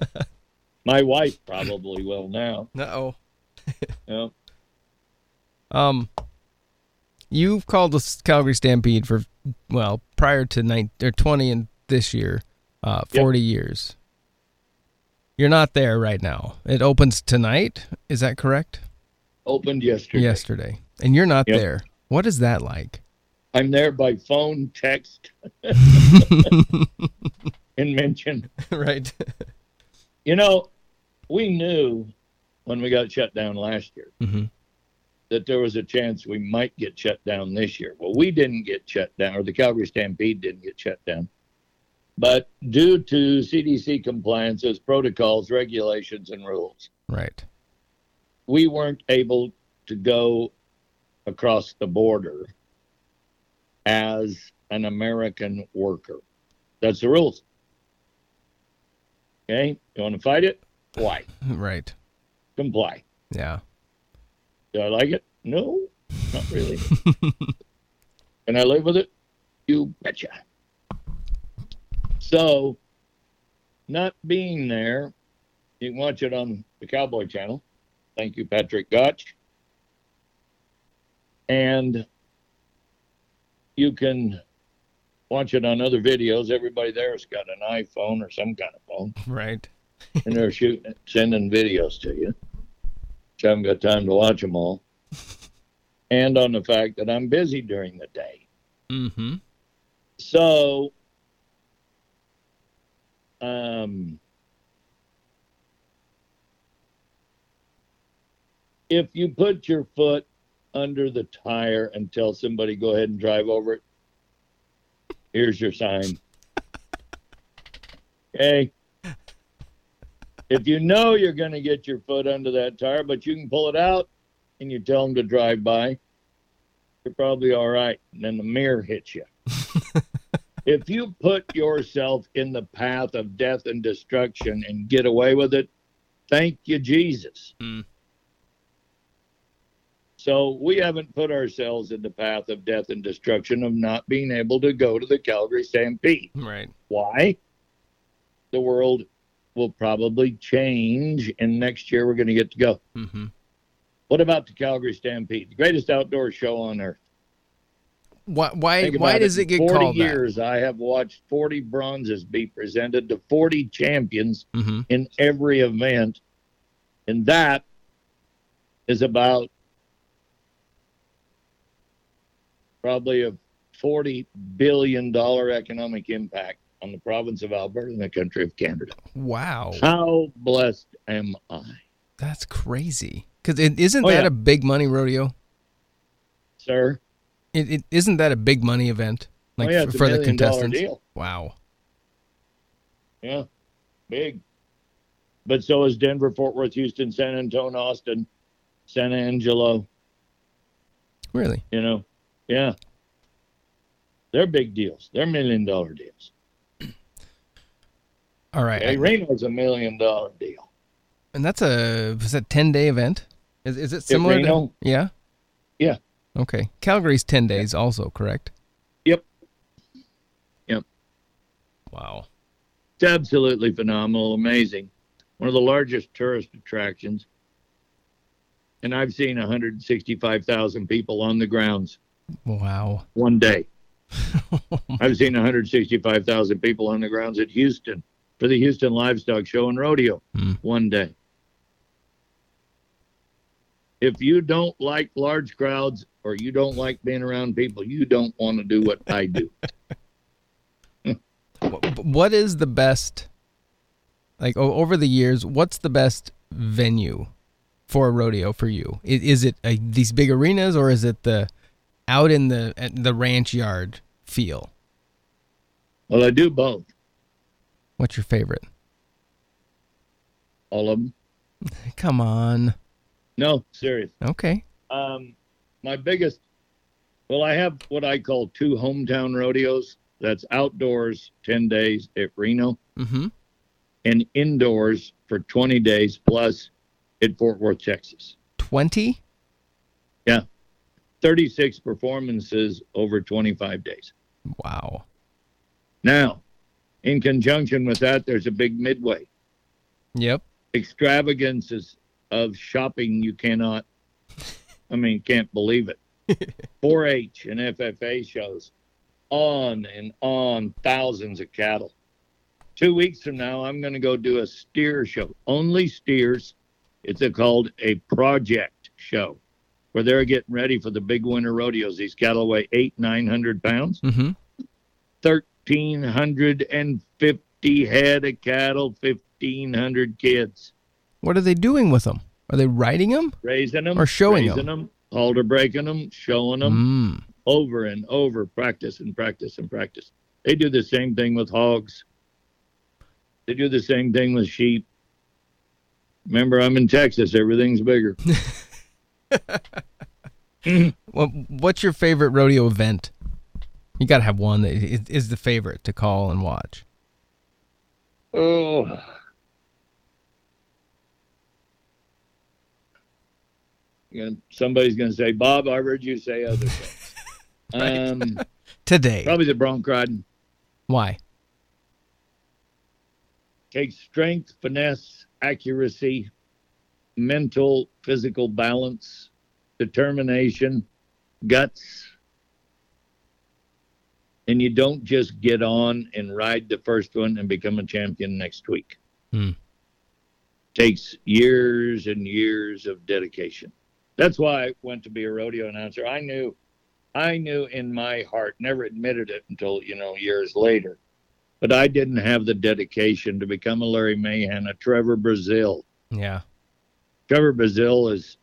My wife probably will now. Uh oh. Um, you've called the Calgary Stampede for well prior to nine or twenty and this year, uh, Yep. forty years. You're not there right now. It opens tonight. Is that correct? Opened yesterday. Yesterday, and you're not Yep. there. What is that like? I'm there by phone, text, and mention. right. You know, we knew when we got shut down last year hmm that there was a chance we might get shut down this year. Well, we didn't get shut down, or the Calgary Stampede didn't get shut down. But due to CDC compliances, protocols, regulations, and rules, Right. we weren't able to go across the border as an American worker. That's the rules. Okay? You want to fight it? Why? Right. Comply. Yeah. Do I like it? No, not really. Can I live with it? You betcha. So, not being there, you can watch it on the Cowboy Channel. Thank you, Patrick Gottsch. And you can watch it on other videos. Everybody there has got an iPhone or some kind of phone Right. and they're shooting, sending videos to you. Which I haven't got time to watch them all. And on the fact that I'm busy during the day. Mm-hmm. So, um, if you put your foot under the tire and tell somebody go ahead and drive over it, here's your sign. Okay. If you know you're going to get your foot under that tire, but you can pull it out and you tell them to drive by, you're probably all right. And then the mirror hits you. If you put yourself in the path of death and destruction and get away with it, thank you, Jesus. Mm. So we haven't put ourselves in the path of death and destruction of not being able to go to the Calgary Stampede. Right. Why? The world will probably change, and next year we're going to get to go. Mm-hmm. What about the Calgary Stampede, the greatest outdoor show on earth? Why? Why? Why does In it get 40 called years, I have watched 40 bronzes be presented to 40 champions? Mm-hmm. in every event, and that is about probably a 40 billion dollar economic impact on the province of Alberta and the country of Canada. Wow. How blessed am I? That's crazy. Because isn't Oh, that yeah. a big money rodeo? Sir, It, it isn't that a big money event? Oh, like oh, yeah, f- it's a for the contestants. Wow. Yeah, big. But so is Denver, Fort Worth, Houston, San Antonio, Austin, San Angelo. Really? You know, yeah, they're big deals. They're million dollar deals. All right. Hey, Reno's a million dollar deal. and that's a was that ten day event? Is is it similar to? Yeah. Yeah. Okay. Calgary's ten days, also correct? Yep. Yep. Wow. It's absolutely phenomenal, amazing. One of the largest tourist attractions. And I've seen 165,000 people on the grounds Wow. one day. I've seen 165,000 people on the grounds at Houston for the Houston Livestock Show and Rodeo Hmm. one day. If you don't like large crowds or you don't like being around people, you don't want to do what I do. What is the best? Like over the years, what's the best venue for a rodeo for you? I- Is it uh, these big arenas or is it the out in the the ranch yard feel? Well, I do both, What's your favorite? all of them. Come on. No, serious. Okay. Um, my biggest, well, I have what I call two hometown rodeos. That's outdoors, 10 days at Reno, Mm-hmm. and indoors for 20 days plus at Fort Worth, Texas. Twenty. Yeah. 36 performances over 25 days. Wow. Now, in conjunction with that, there's a big midway. Yep. Extravagances of shopping you cannot, I mean, can't believe it. 4 H and FFA shows, on and on, thousands of cattle. Two weeks from now, I'm going to go do a steer show, only steers. It's a, called a project show where they're getting ready for the big winter rodeos. These cattle weigh eight, 900 pounds. Mm-hmm. 1,350 head of cattle, 1,500 kids. What are they doing with them? Are they riding them? Raising them. Or showing raising them. Halter breaking them, showing them Mm. over and over, practice and practice and practice. They do the same thing with hogs. They do the same thing with sheep. Remember, I'm in Texas. Everything's bigger. What, what's your favorite rodeo event? You got to have one that is, is the favorite to call and watch. Oh. Know, somebody's going to say, Bob, I heard you say other things. um, Today. probably the bronc riding. Why? Takes strength, finesse, accuracy, mental, physical balance, determination, guts. And you don't just get on and ride the first one and become a champion next week. Hmm. Takes years and years of dedication. That's why I went to be a rodeo announcer. I knew, I knew in my heart, never admitted it until, you know, years later, but I didn't have the dedication to become a Larry Mahan, a Trevor Brazile. Yeah. Trevor Brazile is,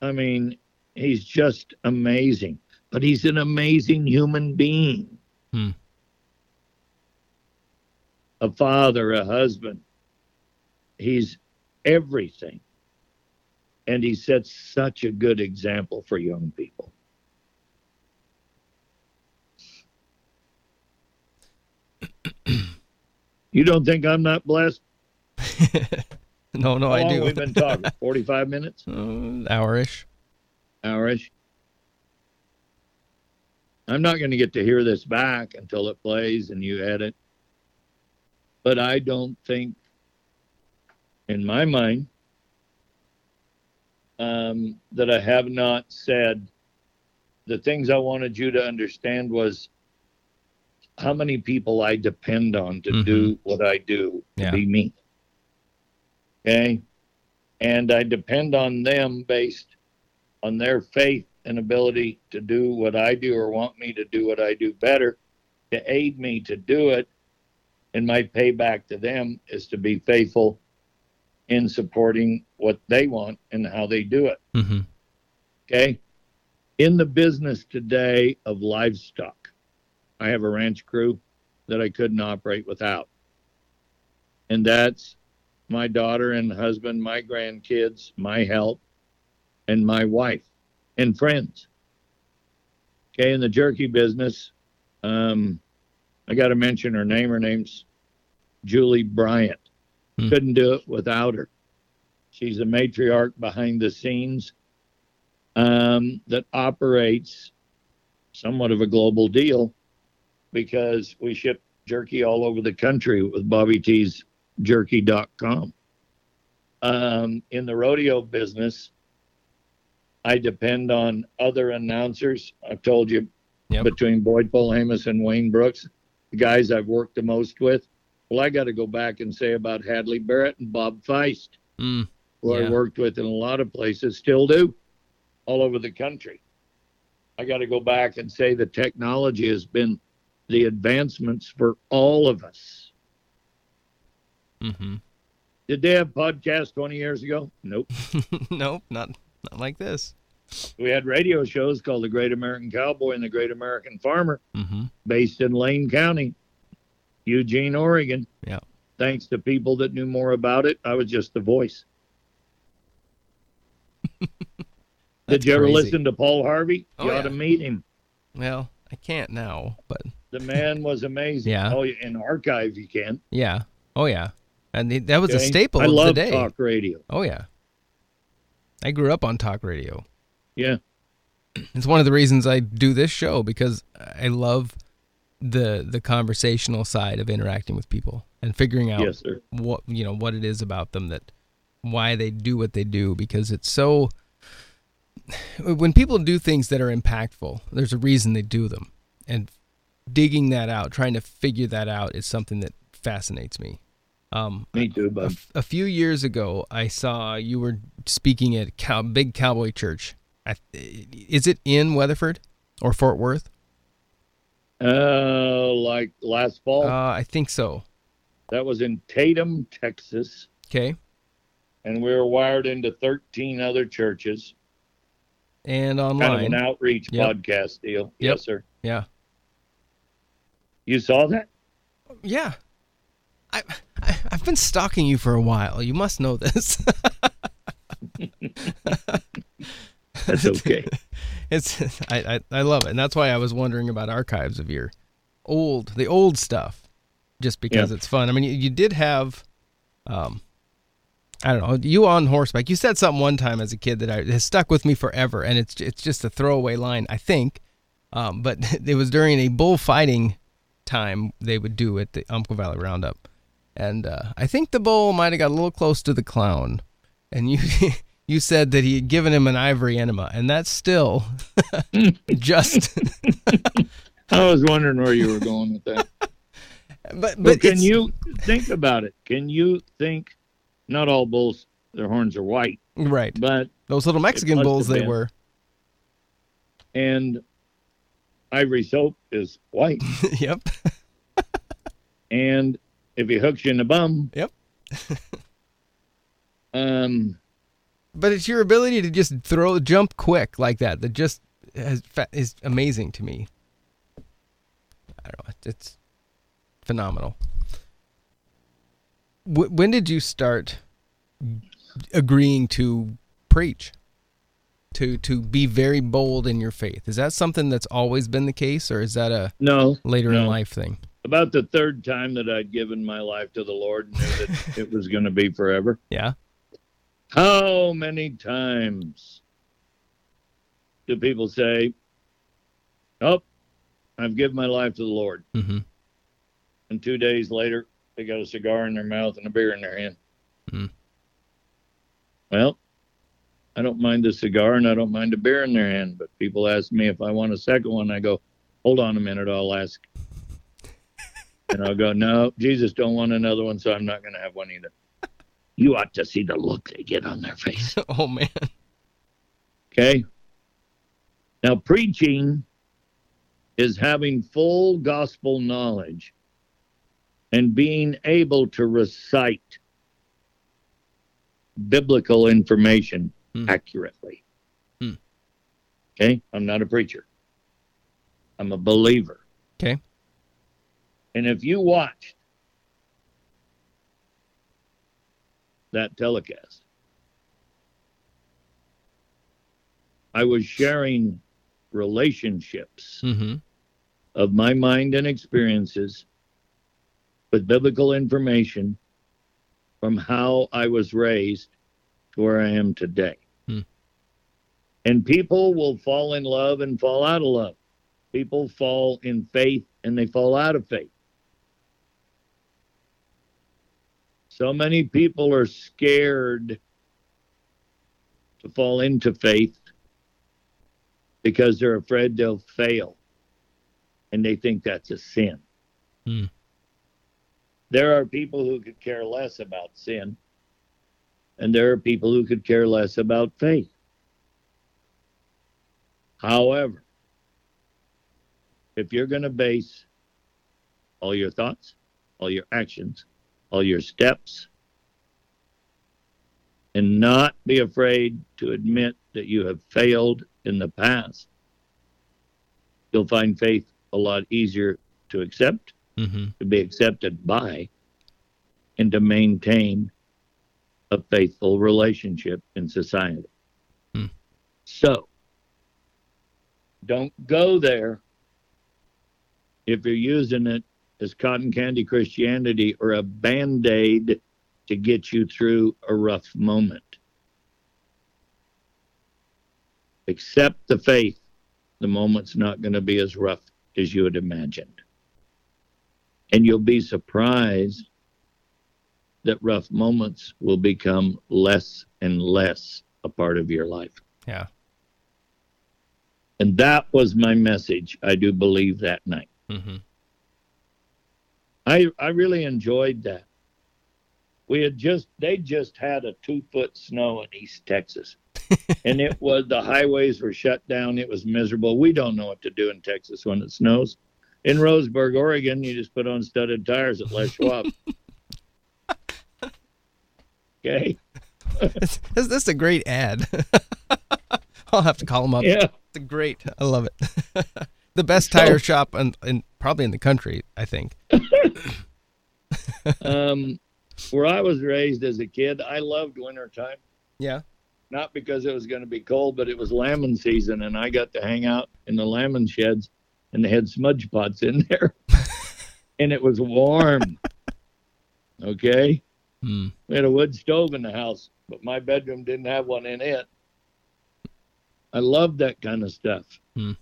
I mean, he's just amazing, but he's an amazing human being. Hmm. A father, a husband. He's everything. And he sets such a good example for young people. you don't think I'm not blessed? no, no, How I do. We've been talking 45 minutes, Uh, hour-ish. hourish. I'm not going to get to hear this back until it plays and you edit. But I don't think, in my mind, um, that I have not said the things I wanted you to understand was how many people I depend on to Mhm. do what I do to Yeah. be me. Okay. And I depend on them based on their faith and ability to do what I do or want me to do what I do better, to aid me to do it. And my payback to them is to be faithful in supporting what they want and how they do it. Mm-hmm. Okay. In the business today of livestock, I have a ranch crew that I couldn't operate without. And that's my daughter and husband, my grandkids, my help, and my wife and friends. Okay. In the jerky business, um, I got to mention her name. Her name's Julie Bryant. Hmm. Couldn't do it without her. She's a matriarch behind the scenes um, that operates somewhat of a global deal because we ship jerky all over the country with Bobby T's jerky.com. Um, in the rodeo business, I depend on other announcers. I've told you Yep. between Boyd Polhamus and Wayne Brooks, the guys I've worked the most with. Well, I got to go back and say about Hadley Barrett and Bob Feist Mm. who Yeah. I worked with in a lot of places, still do, all over the country. I got to go back and say the technology has been the advancements for all of us. Mm-hmm. Did they have podcasts 20 years ago? Nope. nope, not not like this. We had radio shows called The Great American Cowboy and The Great American Farmer, Mm-hmm. based in Lane County, Eugene, Oregon. Yeah. Thanks to people that knew more about it, I was just the voice. Did you ever crazy. listen to Paul Harvey? Oh, you yeah. ought to meet him. Well, I can't now, but The man was amazing. Yeah. Oh, in archive you can. yeah. Oh yeah. And the- that was a staple I of love the day. talk radio. Oh yeah. I grew up on talk radio. Yeah. It's one of the reasons I do this show because I love the the conversational side of interacting with people and figuring out Yes, what you know what it is about them that why they do what they do because it's so when people do things that are impactful there's a reason they do them. And digging that out trying to figure that out is something that fascinates me. Um, Me too, a, bud. f- a few years ago i saw you were speaking at cow- big cowboy church. I, is it in weatherford or fort worth Uh, like last fall, uh, i think so that was in Tatum, Texas, okay and we were wired into 13 other churches. and online. Kind of an outreach Yep. podcast deal. Yep. Yes, sir. yeah You saw that? Yeah. I, I I've been stalking you for a while. You must know this. That's okay. it's I, I I love it, and that's why I was wondering about archives of your old the old stuff, just because Yeah. it's fun. I mean, you, you did have, um, I don't know, you on horseback. You said something one time as a kid that I, has stuck with me forever, and it's it's just a throwaway line, I think. Um, but it was during a bullfighting time they would do at the Umpqua Valley Roundup, and uh, I think the bull might have got a little close to the clown, and you. You said that he had given him an ivory enema, and that's still just. I was wondering where you were going with that. but But can you think about it? Can you think? Not all bulls, their horns are white, right? but Those little Mexican bulls, they were. and ivory soap is white, yep. and if he hooks you in the bum, Yep. um, But it's your ability to just throw, jump quick like that that just has, is amazing to me. I don't know. It's phenomenal. Wh- when did you start agreeing to preach? To to be very bold in your faith. Is that something that's always been the case, or is that a no, later in life thing? about the third time that I'd given my life to the Lord, and knew that it was going to be forever. Yeah. How many times do people say, "Oh, I've given my life to the Lord," Mm-hmm. and two days later they got a cigar in their mouth and a beer in their hand? Hmm. Well, I don't mind the cigar and I don't mind the beer in their hand, but people ask me if I want a second one. I go, "Hold on a minute, I'll ask." and I'll go, "No, Jesus don't want another one, so I'm not going to have one either." You ought to see the look they get on their face. Oh man. Okay. Now, preaching is having full gospel knowledge and being able to recite biblical information Hmm. accurately. Hmm. Okay. I'm not a preacher, I'm a believer. Okay. And if you watched that telecast, I was sharing relationships Mm-hmm. of my mind and experiences with biblical information from how I was raised to where I am today. Hmm. And people will fall in love and fall out of love. People fall in faith and they fall out of faith. So many people are scared to fall into faith because they're afraid they'll fail and they think that's a sin. Hmm. There are people who could care less about sin, and there are people who could care less about faith. However, if you're going to base all your thoughts, all your actions, all your steps, and not be afraid to admit that you have failed in the past, you'll find faith a lot easier to accept, Mm-hmm. to be accepted by, and to maintain a faithful relationship in society. Hmm. So, don't go there if you're using it as cotton candy Christianity or a band aid to get you through a rough moment. accept the faith, the moment's not going to be as rough as you had imagined. And you'll be surprised that rough moments will become less and less a part of your life. Yeah. And that was my message, I do believe, that night. Mm-hmm. I, I really enjoyed that. We had just, they just had a two foot snow in East Texas. and it was, the highways were shut down. It was miserable. We don't know what to do in Texas when it snows. In Roseburg, Oregon, you just put on studded tires at Les Schwab. okay. this, this is a great ad. I'll have to call them up. Yeah. It's great. I love it. the best tire shop and in, probably in the country, I think. um, where I was raised as a kid, I loved wintertime. Yeah. Not because it was going to be cold, but it was lambing season, and I got to hang out in the lambing sheds, and they had smudge pots in there, and it was warm. Okay. Hmm. We had a wood stove in the house, but my bedroom didn't have one in it. I love that kind of stuff. Hmm.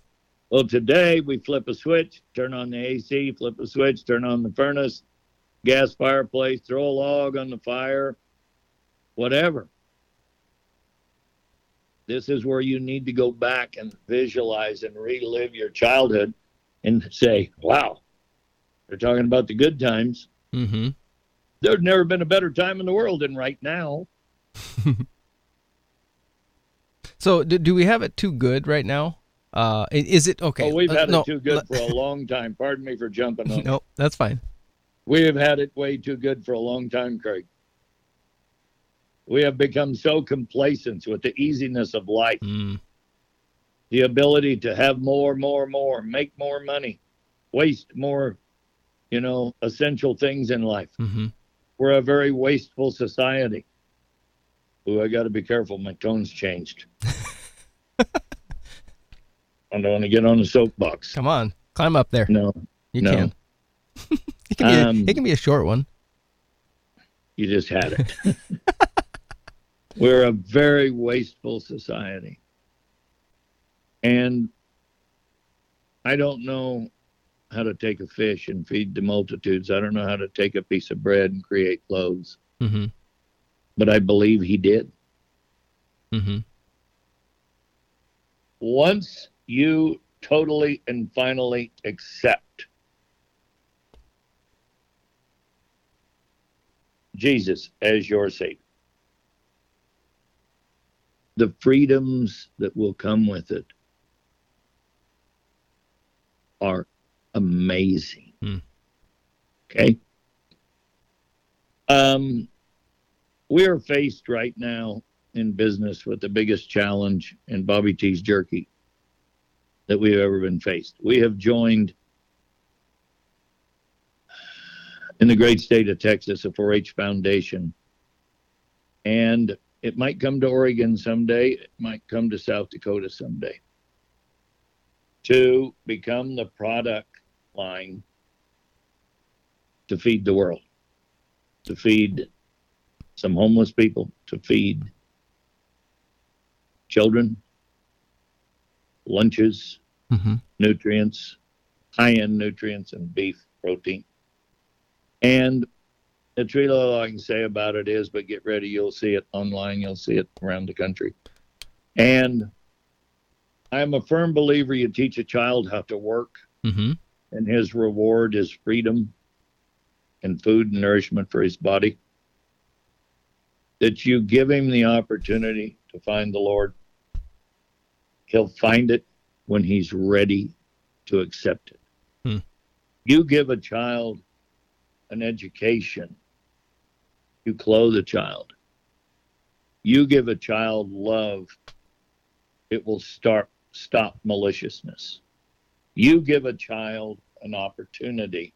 Well, today we flip a switch, turn on the AC, flip a switch, turn on the furnace, gas fireplace, throw a log on the fire, whatever. This is where you need to go back and visualize and relive your childhood and say, wow, they're talking about the good times. Mm-hmm. There's never been a better time in the world than right now. So do, do we have it too good right now? Uh, is it okay? Oh, we've uh, had no, it too good for a long time. Pardon me for jumping on. No, that's fine. We have had it way too good for a long time, Craig. We have become so complacent with the easiness of life, Mm, the ability to have more, more, more, make more money, waste more, you know, essential things in life. hmm We're a very wasteful society. Ooh, I got to be careful. My tone's changed. I don't want to get on the soapbox. Come on, climb up there. No, You no. can. it can be. A, Um, it can be a short one. You just had it. We're a very wasteful society. And I don't know how to take a fish and feed the multitudes. I don't know how to take a piece of bread and create loaves, Mm-hmm. but I believe he did. Mm-hmm. Once you totally and finally accept Jesus as your Savior, the freedoms that will come with it are amazing. Hmm. Okay. Um, we are faced right now in business with the biggest challenge in Bobby T's jerky that we've ever been faced. We have joined in the great state of Texas a 4 H foundation. And it might come to Oregon someday, it might come to South Dakota someday to become the product line to feed the world, to feed some homeless people, to feed children, lunches, Mm-hmm. nutrients, high end nutrients, and beef protein. And that's really all I can say about it is, but get ready, you'll see it online, you'll see it around the country. And I'm a firm believer you teach a child how to work, Mm-hmm. and his reward is freedom and food and nourishment for his body. That you give him the opportunity to find the Lord. He'll find it when he's ready to accept it. Hmm. You give a child an education, you clothe a child. You give a child love, it will start stop maliciousness. You give a child an opportunity,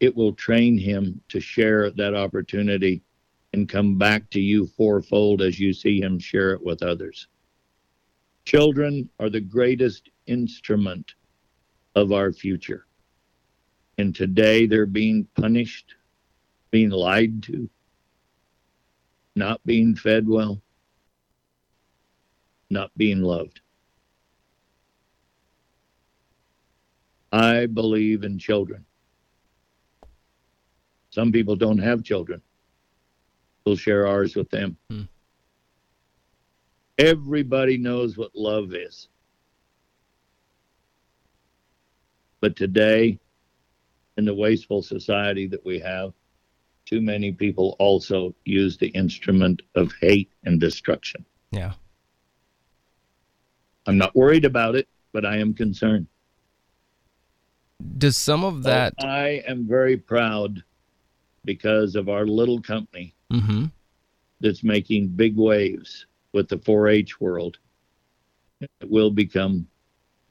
it will train him to share that opportunity and come back to you fourfold as you see him share it with others. Children are the greatest instrument of our future. And today they're being punished, being lied to, not being fed well. not being loved. I believe in children. Some people don't have children. We'll share ours with them. Hmm. Everybody knows what love is. But today, in the wasteful society that we have, too many people also use the instrument of hate and destruction. Yeah. I'm not worried about it, but I am concerned. Does some of that? I am very proud because of our little company Mm-hmm. that's making big waves with the 4-H world. It will become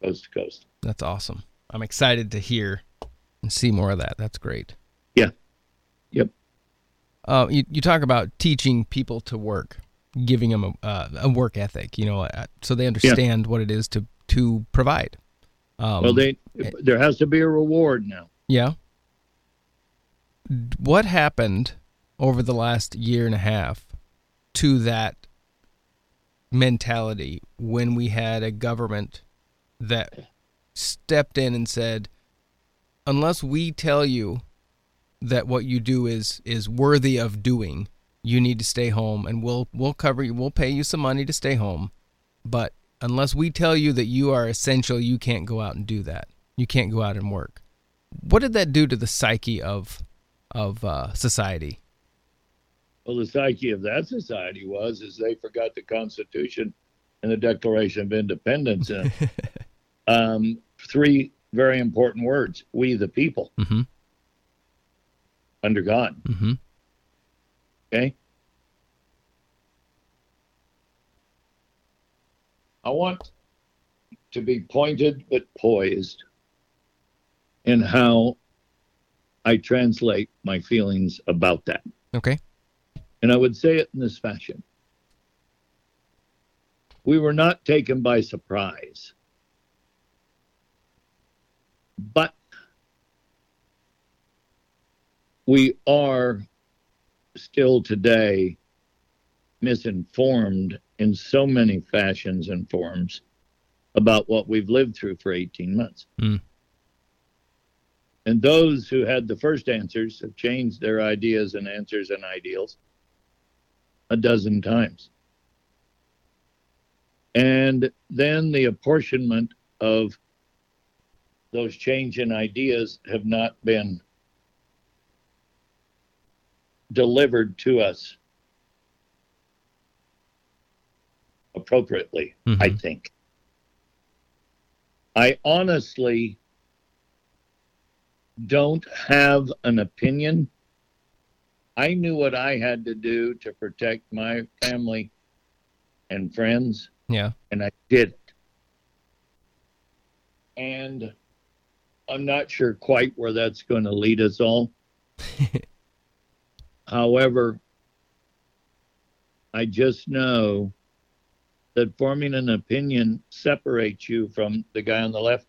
coast to coast. That's awesome. I'm excited to hear and see more of that. That's great. Yeah. Yep. Uh, you you talk about teaching people to work, giving them a uh, a work ethic. You know, uh, so they understand what it is to to provide. Um, well, they there has to be a reward now. Yeah. What happened over the last year and a half to that mentality when we had a government that stepped in and said, unless we tell you that what you do is is worthy of doing, you need to stay home and we'll we'll cover you, we'll pay you some money to stay home, but unless we tell you that you are essential, you can't go out and do that. You can't go out and work. What did that do to the psyche of of uh, society? Well, the psyche of that society was is they forgot the Constitution and the Declaration of Independence. And, um, three very important words: "We the people." Mm-hmm. Under God. Mm-hmm. Okay. I want to be pointed but poised in how I translate my feelings about that. Okay. And I would say it in this fashion We were not taken by surprise, but we are still today misinformed in so many fashions and forms about what we've lived through for 18 months. Mm. And those who had the first answers have changed their ideas and answers and ideals a dozen times. And then the apportionment of those change in ideas have not been delivered to us appropriately, Mhm. I think. I honestly don't have an opinion. I knew what I had to do to protect my family and friends, Yeah. and I did it. And I'm not sure quite where that's going to lead us all. However, I just know that forming an opinion separates you from the guy on the left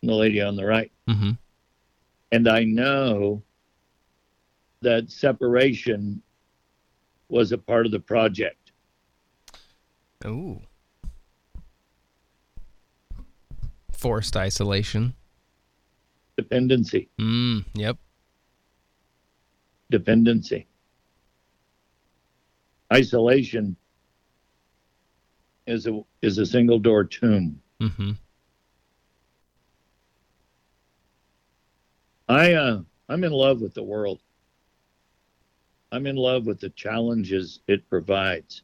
and the lady on the right. Mm-hmm. And I know that separation was a part of the project. Ooh. Forced isolation. Dependency, Mm. Yep. dependency. Isolation is a is a single door tomb. Mm-hmm. I uh, I'm in love with the world. I'm in love with the challenges it provides.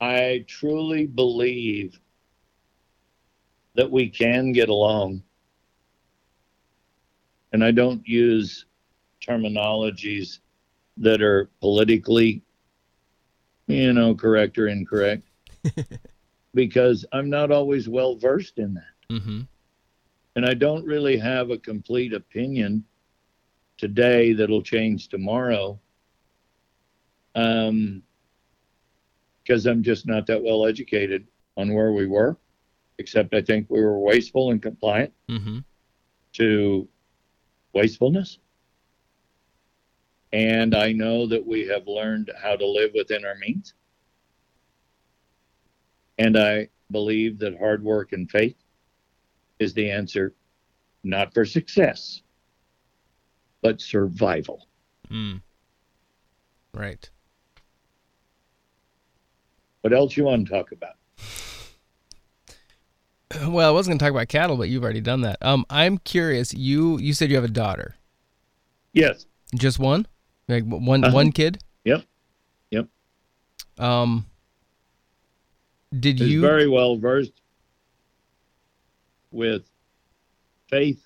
I truly believe that we can get along. And I don't use terminologies that are politically, you know, correct or incorrect because I'm not always well versed in that Mm-hmm. and I don't really have a complete opinion today that'll change tomorrow. Um, because I'm just not that well educated on where we were, except I think we were wasteful and compliant Mm-hmm. to wastefulness. And I know that we have learned how to live within our means. And I believe that hard work and faith is the answer, not for success, but survival. Mm. Right. What else you want to talk about? Well, I wasn't going to talk about cattle, but you've already done that. Um, I'm curious. You you said you have a daughter. Yes. Just one? Like one Uh-huh. one kid? Yep. Yep. Um. Did you? very well versed with faith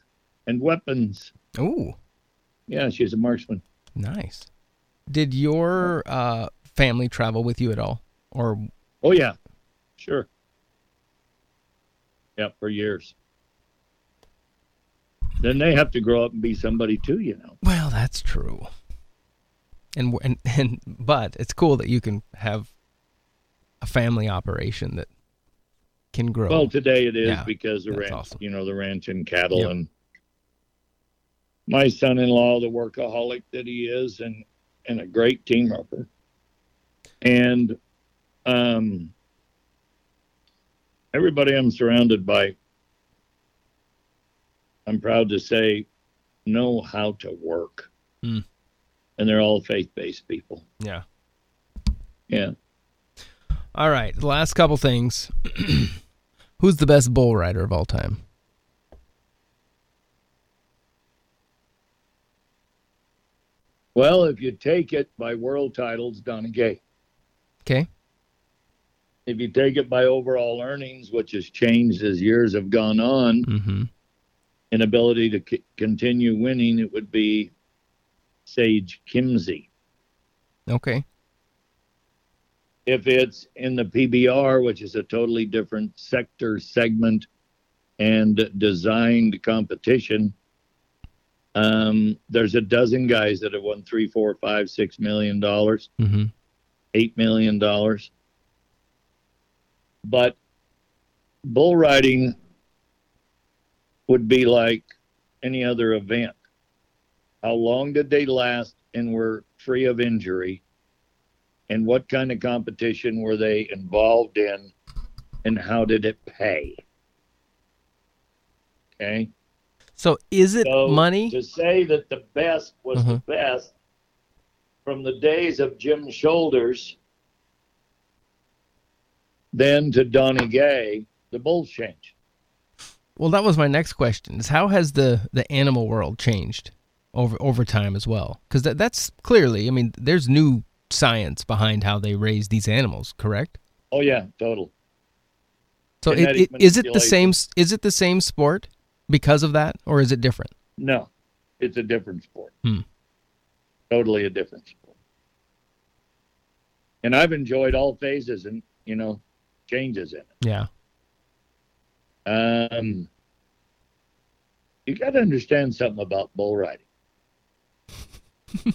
and weapons. Ooh, Yeah, she's a marksman. nice. Did your uh, family travel with you at all, or Oh yeah, sure. Yeah, for years. Then they have to grow up and be somebody too, you know. Well, that's true. And and and but it's cool that you can have a family operation that can grow. Well, today it is Yeah, because the ranch, awesome. you know, the ranch and cattle Yep. and my son-in-law, the workaholic that he is, and and a great team worker, and um, everybody I'm surrounded by, I'm proud to say, know how to work, Hmm. and they're all faith-based people. yeah. Yeah. All right. The last couple things. Who's the best bull rider of all time? Well, if you take it by world titles, Donnie Gay. Okay. if you take it by overall earnings, which has changed as years have gone on, Mm-hmm. and ability to c- continue winning, it would be Sage Kimzey. Okay. If it's in the PBR, which is a totally different sector, segment, and designed competition, um, there's a dozen guys that have won three, four, five, six million dollars. Mm-hmm. eight million dollars. But bull riding would be like any other event. How long did they last and were free of injury? And what kind of competition were they involved in? And how did it pay? Okay. So is it So money? to say that the best was the Mhm. best from the days of Jim Shoulders, then to Donnie Gay, the bulls changed. Well, that was my next question. Is how has the the animal world changed over over time as well? Because that that's clearly. I mean, there's new science behind how they raise these animals. Correct. Oh yeah, total. So it, it, is it the same? Is it the same sport because of that, or is it different? No, it's a different sport. Hmm. Totally a different sport. And I've enjoyed all phases and you know changes in it. Yeah. Um, you got to understand something about bull riding.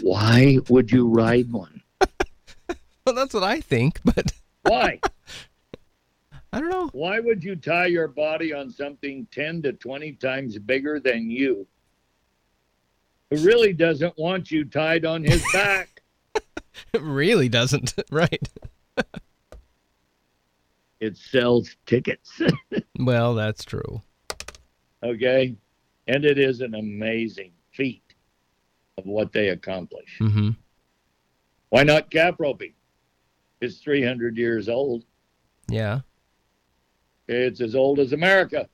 Why would you ride one? Well, that's what I think, but Why? I don't know. Why would you tie your body on something 10 to 20 times bigger than you? Who really doesn't want you tied on his back? Really doesn't. right. it sells tickets. Well, that's true. okay? And it is an amazing feat of what they accomplish. Mm-hmm. Why not calf roping? It's 300 years old. Yeah. It's as old as America.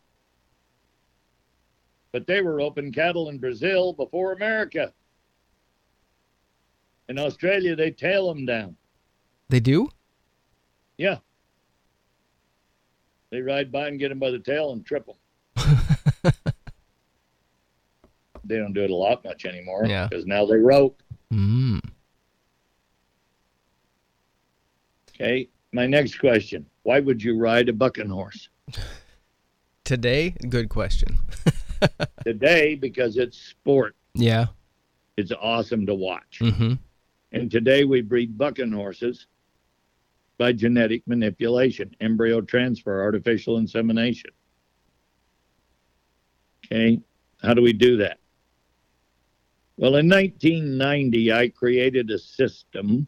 But they were roping cattle in Brazil before America. In Australia, they tail them down. They do. Yeah. They ride by and get them by the tail and trip them. they don't do it a lot much anymore Yeah. because now they rope. Mm. Okay. My next question Why would you ride a bucking horse? Today, good question. Today, because it's sport, Yeah. it's awesome to watch. Mm-hmm. And today we breed bucking horses by genetic manipulation, embryo transfer, artificial insemination. Okay, how do we do that? Well, in 1990, I created a system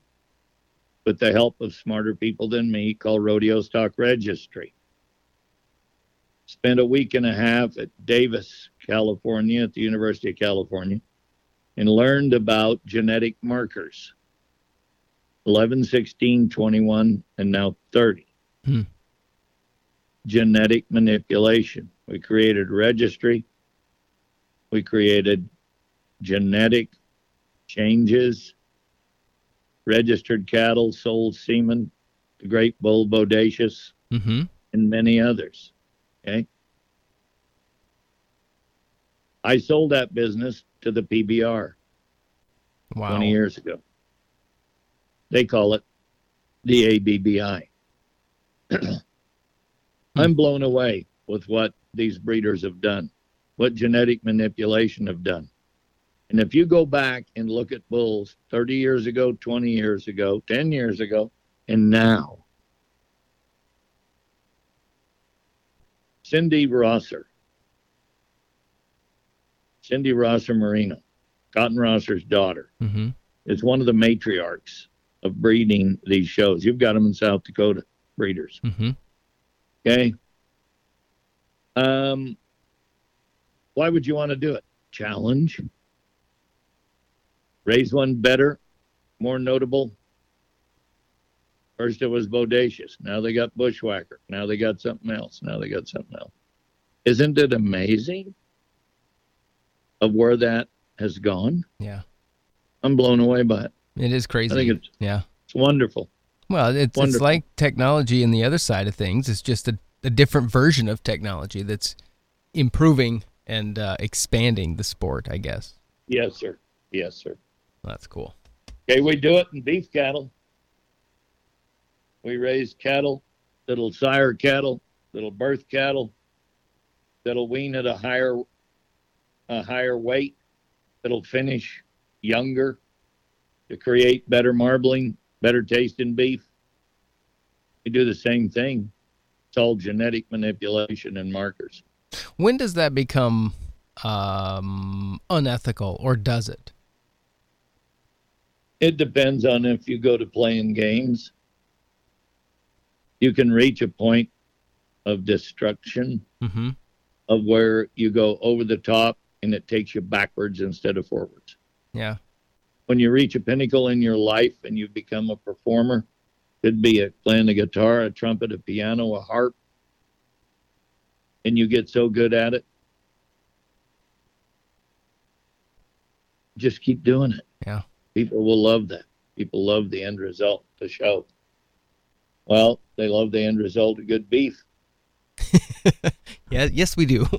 with the help of smarter people than me called Rodeo Stock Registry. Spent a week and a half at Davis, California, at the University of California, and learned about genetic markers 11, 16, 21, and now 30. Hmm. Genetic manipulation. We created registry. We created genetic changes, registered cattle, sold semen, the great bull bodacious, Mm-hmm. and many others. Okay. I sold that business to the PBR Wow. 20 years ago. They call it the ABBI. I'm blown away with what these breeders have done, what genetic manipulation have done. And if you go back and look at bulls 30 years ago, 20 years ago, 10 years ago, and now, Cindy Rosser, Cindy Rosser Marino, Cotton Rosser's daughter, Mm-hmm. is one of the matriarchs of breeding these shows. You've got them in South Dakota, breeders. Mm-hmm. Okay. Um, why would you want to do it? Challenge. Raise one better, more notable. First it was bodacious. Now they got Bushwacker. Now they got something else. Now they got something else. Isn't it amazing of where that has gone? Yeah. I'm blown away by it. It is crazy. I think it's yeah. it's wonderful. Well, it's it's like technology and the other side of things. It's just a, a different version of technology that's improving and uh, expanding the sport, I guess. Yes, sir. Yes, sir. That's cool. Okay, we do it in beef cattle. We raise cattle that'll sire cattle, that'll birth cattle, that'll wean at a higher a higher weight, that'll finish younger to create better marbling, better taste in beef. We do the same thing. It's all genetic manipulation and markers. When does that become um, unethical, or does it? It depends on if you go to playing games. You can reach a point of destruction Mm-hmm. of where you go over the top and it takes you backwards instead of forwards. Yeah. When you reach a pinnacle in your life and you become a performer, could be a, playing a guitar, a trumpet, a piano, a harp, and you get so good at it, just keep doing it. People will love that. People love the end result, the show. Well, they love the end result of good beef. Yeah. Yes, we do.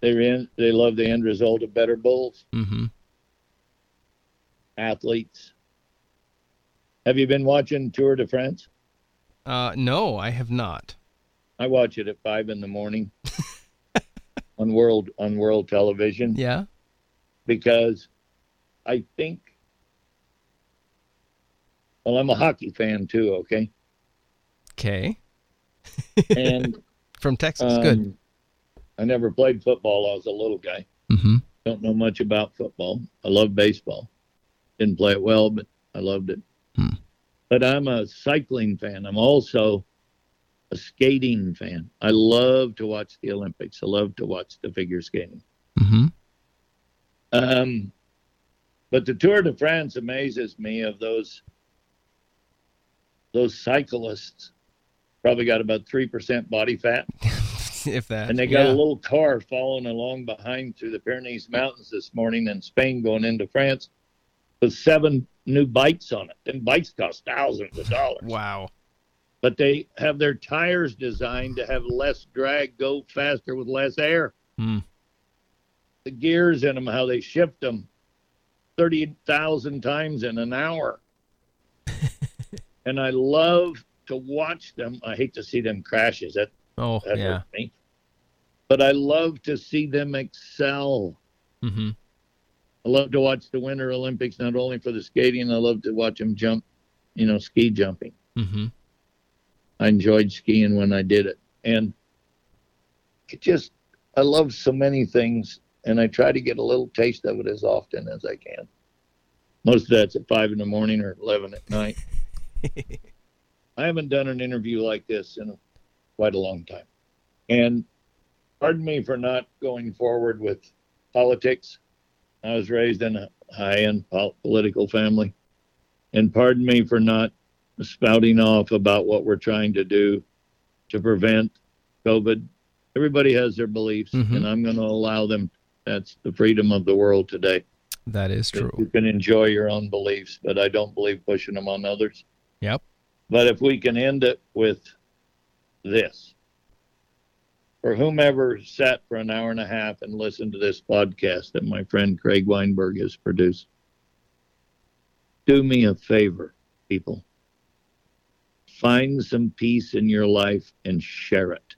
They in, they love the end result of better bulls, mm-hmm. athletes. Have you been watching Tour de France? Uh, no, I have not. I watch it at five in the morning on world on world television Yeah. because I think. Well, I'm a hockey fan too. Okay, Okay. and From Texas. Good. um, I never played football. I was a little guy. Mm-hmm. Don't know much about football. I love baseball. Didn't play it well, but I loved it. Hmm. But I'm a cycling fan. I'm also a skating fan. I love to watch the Olympics. I love to watch the figure skating. Mm-hmm. Um, but the Tour de France amazes me of those those cyclists. Probably got about three percent body fat. if that. And they got yeah. a little car following along behind through the Pyrenees Mountains this morning in Spain going into France with seven new bikes on it. And bikes cost thousands of dollars. Wow. But they have their tires designed to have less drag, go faster with less air. Hmm. The gears in them, how they shift them 30,000 times in an hour. And I love to watch them. I hate to see them crashes. That Oh, that yeah. hurts me. But I love to see them excel. Mm-hmm. I love to watch the Winter Olympics, not only for the skating, I love to watch them jump, you know, ski jumping. Mm-hmm. I enjoyed skiing when I did it. And it just, I love so many things, and I try to get a little taste of it as often as I can. Most of that's at five in the morning or 11 at night. I haven't done an interview like this in quite a long time. And pardon me for not going forward with politics. I was raised in a high end political family. And pardon me for not spouting off about what we're trying to do to prevent COVID. Everybody has their beliefs, Mhm. and I'm going to allow them. That's the freedom of the world today. That is true. You can enjoy your own beliefs, but I don't believe pushing them on others. Yep. But if we can end it with this for whomever sat for an hour and a half and listened to this podcast that my friend Craig Weinberg has produced, do me a favor, people. Find some peace in your life and share it.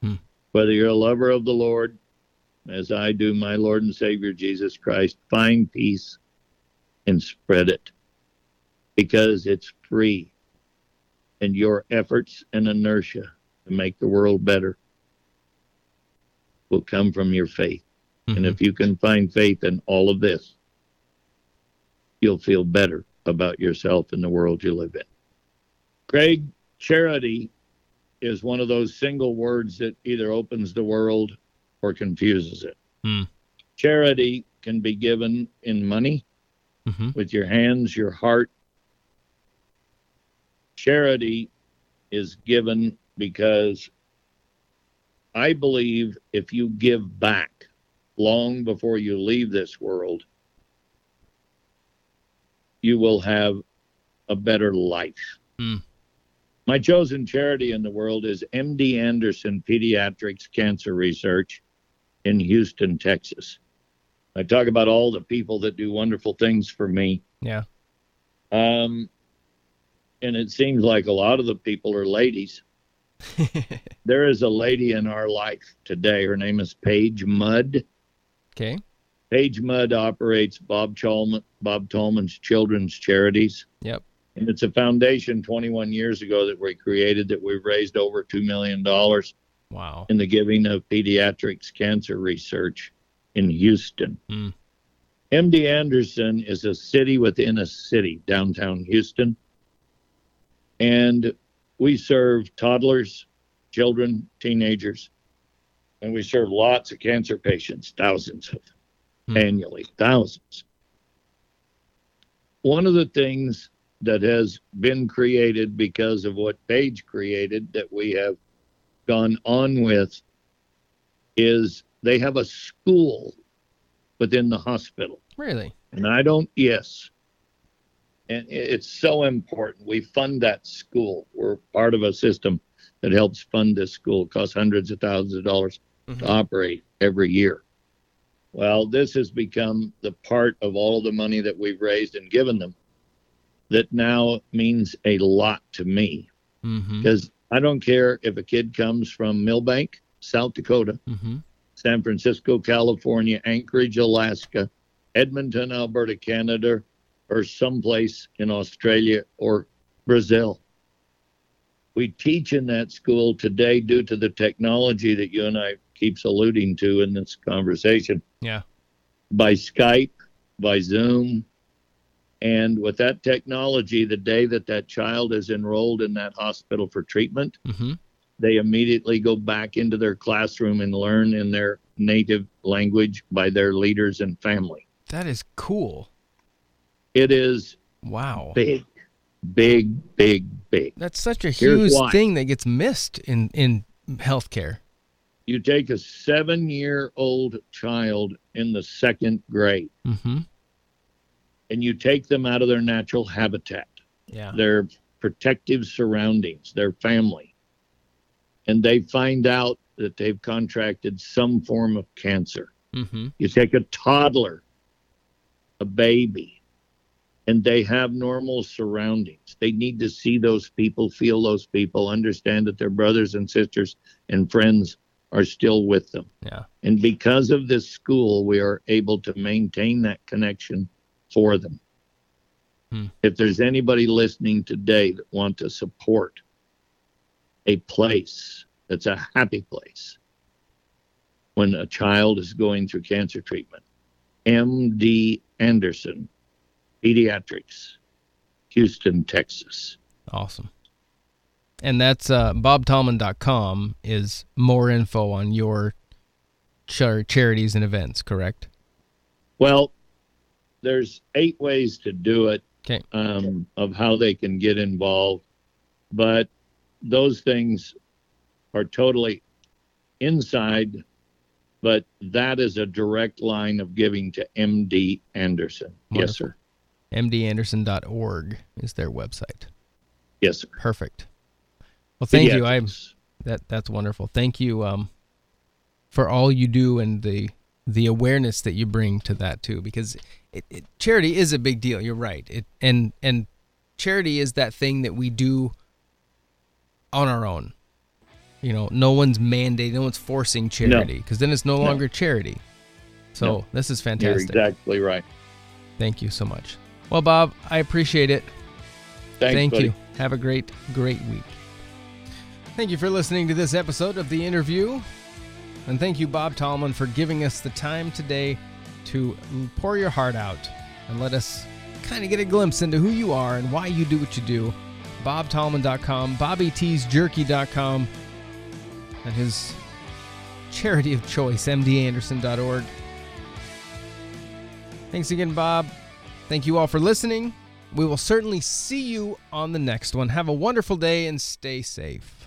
Hmm. Whether you're a lover of the Lord, as I do my Lord and Savior Jesus Christ, find peace and spread it because it's free. And your efforts and inertia to make the world better will come from your faith. And Mhm. if you can find faith in all of this, you'll feel better about yourself and the world you live in. Craig, charity is one of those single words that either opens the world or confuses it. Hmm. Charity can be given in money, Mhm. with your hands, your heart. Charity is given because I believe if you give back long before you leave this world, you will have a better life. Hmm. My chosen charity in the world is MD Anderson Pediatrics Cancer Research in Houston, Texas. I talk about all the people that do wonderful things for me. Yeah. Um, and it seems like a lot of the people are ladies. There is a lady in our life today. Her name is Paige Mudd. okay. Paige Mudd operates Bob Tallman, Bob Tallman's Children's Charities. Yep. And it's a foundation 21 years ago that we created that we've raised over $2 million Wow. in the giving of pediatrics cancer research in Houston. Hmm. MD Anderson is a city within a city, downtown Houston. And we serve toddlers, children, teenagers, and we serve lots of cancer patients, thousands of them Hmm. annually, thousands. One of the things that has been created because of what Paige created that we have gone on with is they have a school within the hospital. Really? And I don't, yes. And it's so important. We fund that school. We're part of a system that helps fund this school. It costs hundreds of thousands of dollars to Mhm. operate every year. Well, this has become the part of all the money that we've raised and given them that now means a lot to me Mhm. because I don't care if a kid comes from Milbank, South Dakota, Mhm. San Francisco, California, Anchorage, Alaska, Edmonton, Alberta, Canada, or someplace in Australia or Brazil. We teach in that school today due to the technology that you and I keeps alluding to in this conversation. Yeah. By Skype, by Zoom, and with that technology, the day that that child is enrolled in that hospital for treatment, Mhm. they immediately go back into their classroom and learn in their native language by their leaders and family. That is cool. It is Wow. big, big, big, big. That's such a huge thing that gets missed in in healthcare. You take a seven year old child in the second grade Mhm. and you take them out of their natural habitat, Yeah. their protective surroundings, their family, and they find out that they've contracted some form of cancer. Mhm. You take a toddler, a baby, and they have normal surroundings. They need to see those people, feel those people, understand that their brothers and sisters and friends are still with them. Yeah. And because of this school, we are able to maintain that connection for them. Hmm. If there's anybody listening today that want to support a place that's a happy place when a child is going through cancer treatment, MD Anderson Pediatrics Houston, Texas. Awesome. And that's uh, bobtallman.com is more info on your char- charities and events, correct? Well, there's eight ways to do it Okay. um, of how they can get involved, but those things are totally inside. But that is a direct line of giving to MD Anderson. Yes, sir. mdanderson.org is their website. Yes, sir. Perfect. Well, thank you. I Pediatrics. that that's wonderful. Thank you um for all you do and the the awareness that you bring to that too because it, it, charity is a big deal. You're right. It and and charity is that thing that we do on our own. You know, no one's mandating, no one's forcing charity because then it's no No. longer charity. So No. this is You're fantastic. exactly right. Thank you so much. Well, Bob, I appreciate it. Thanks, Thank buddy. you. Have a great, great week. Thank you for listening to this episode of The Interview. And thank you, Bob Tallman, for giving us the time today to pour your heart out and let us kind of get a glimpse into who you are and why you do what you do. BobTallman.com, BobbyTsJerky.com, and his charity of choice, MDAnderson.org. Thanks again, Bob. Thank you all for listening. We will certainly see you on the next one. Have a wonderful day and stay safe.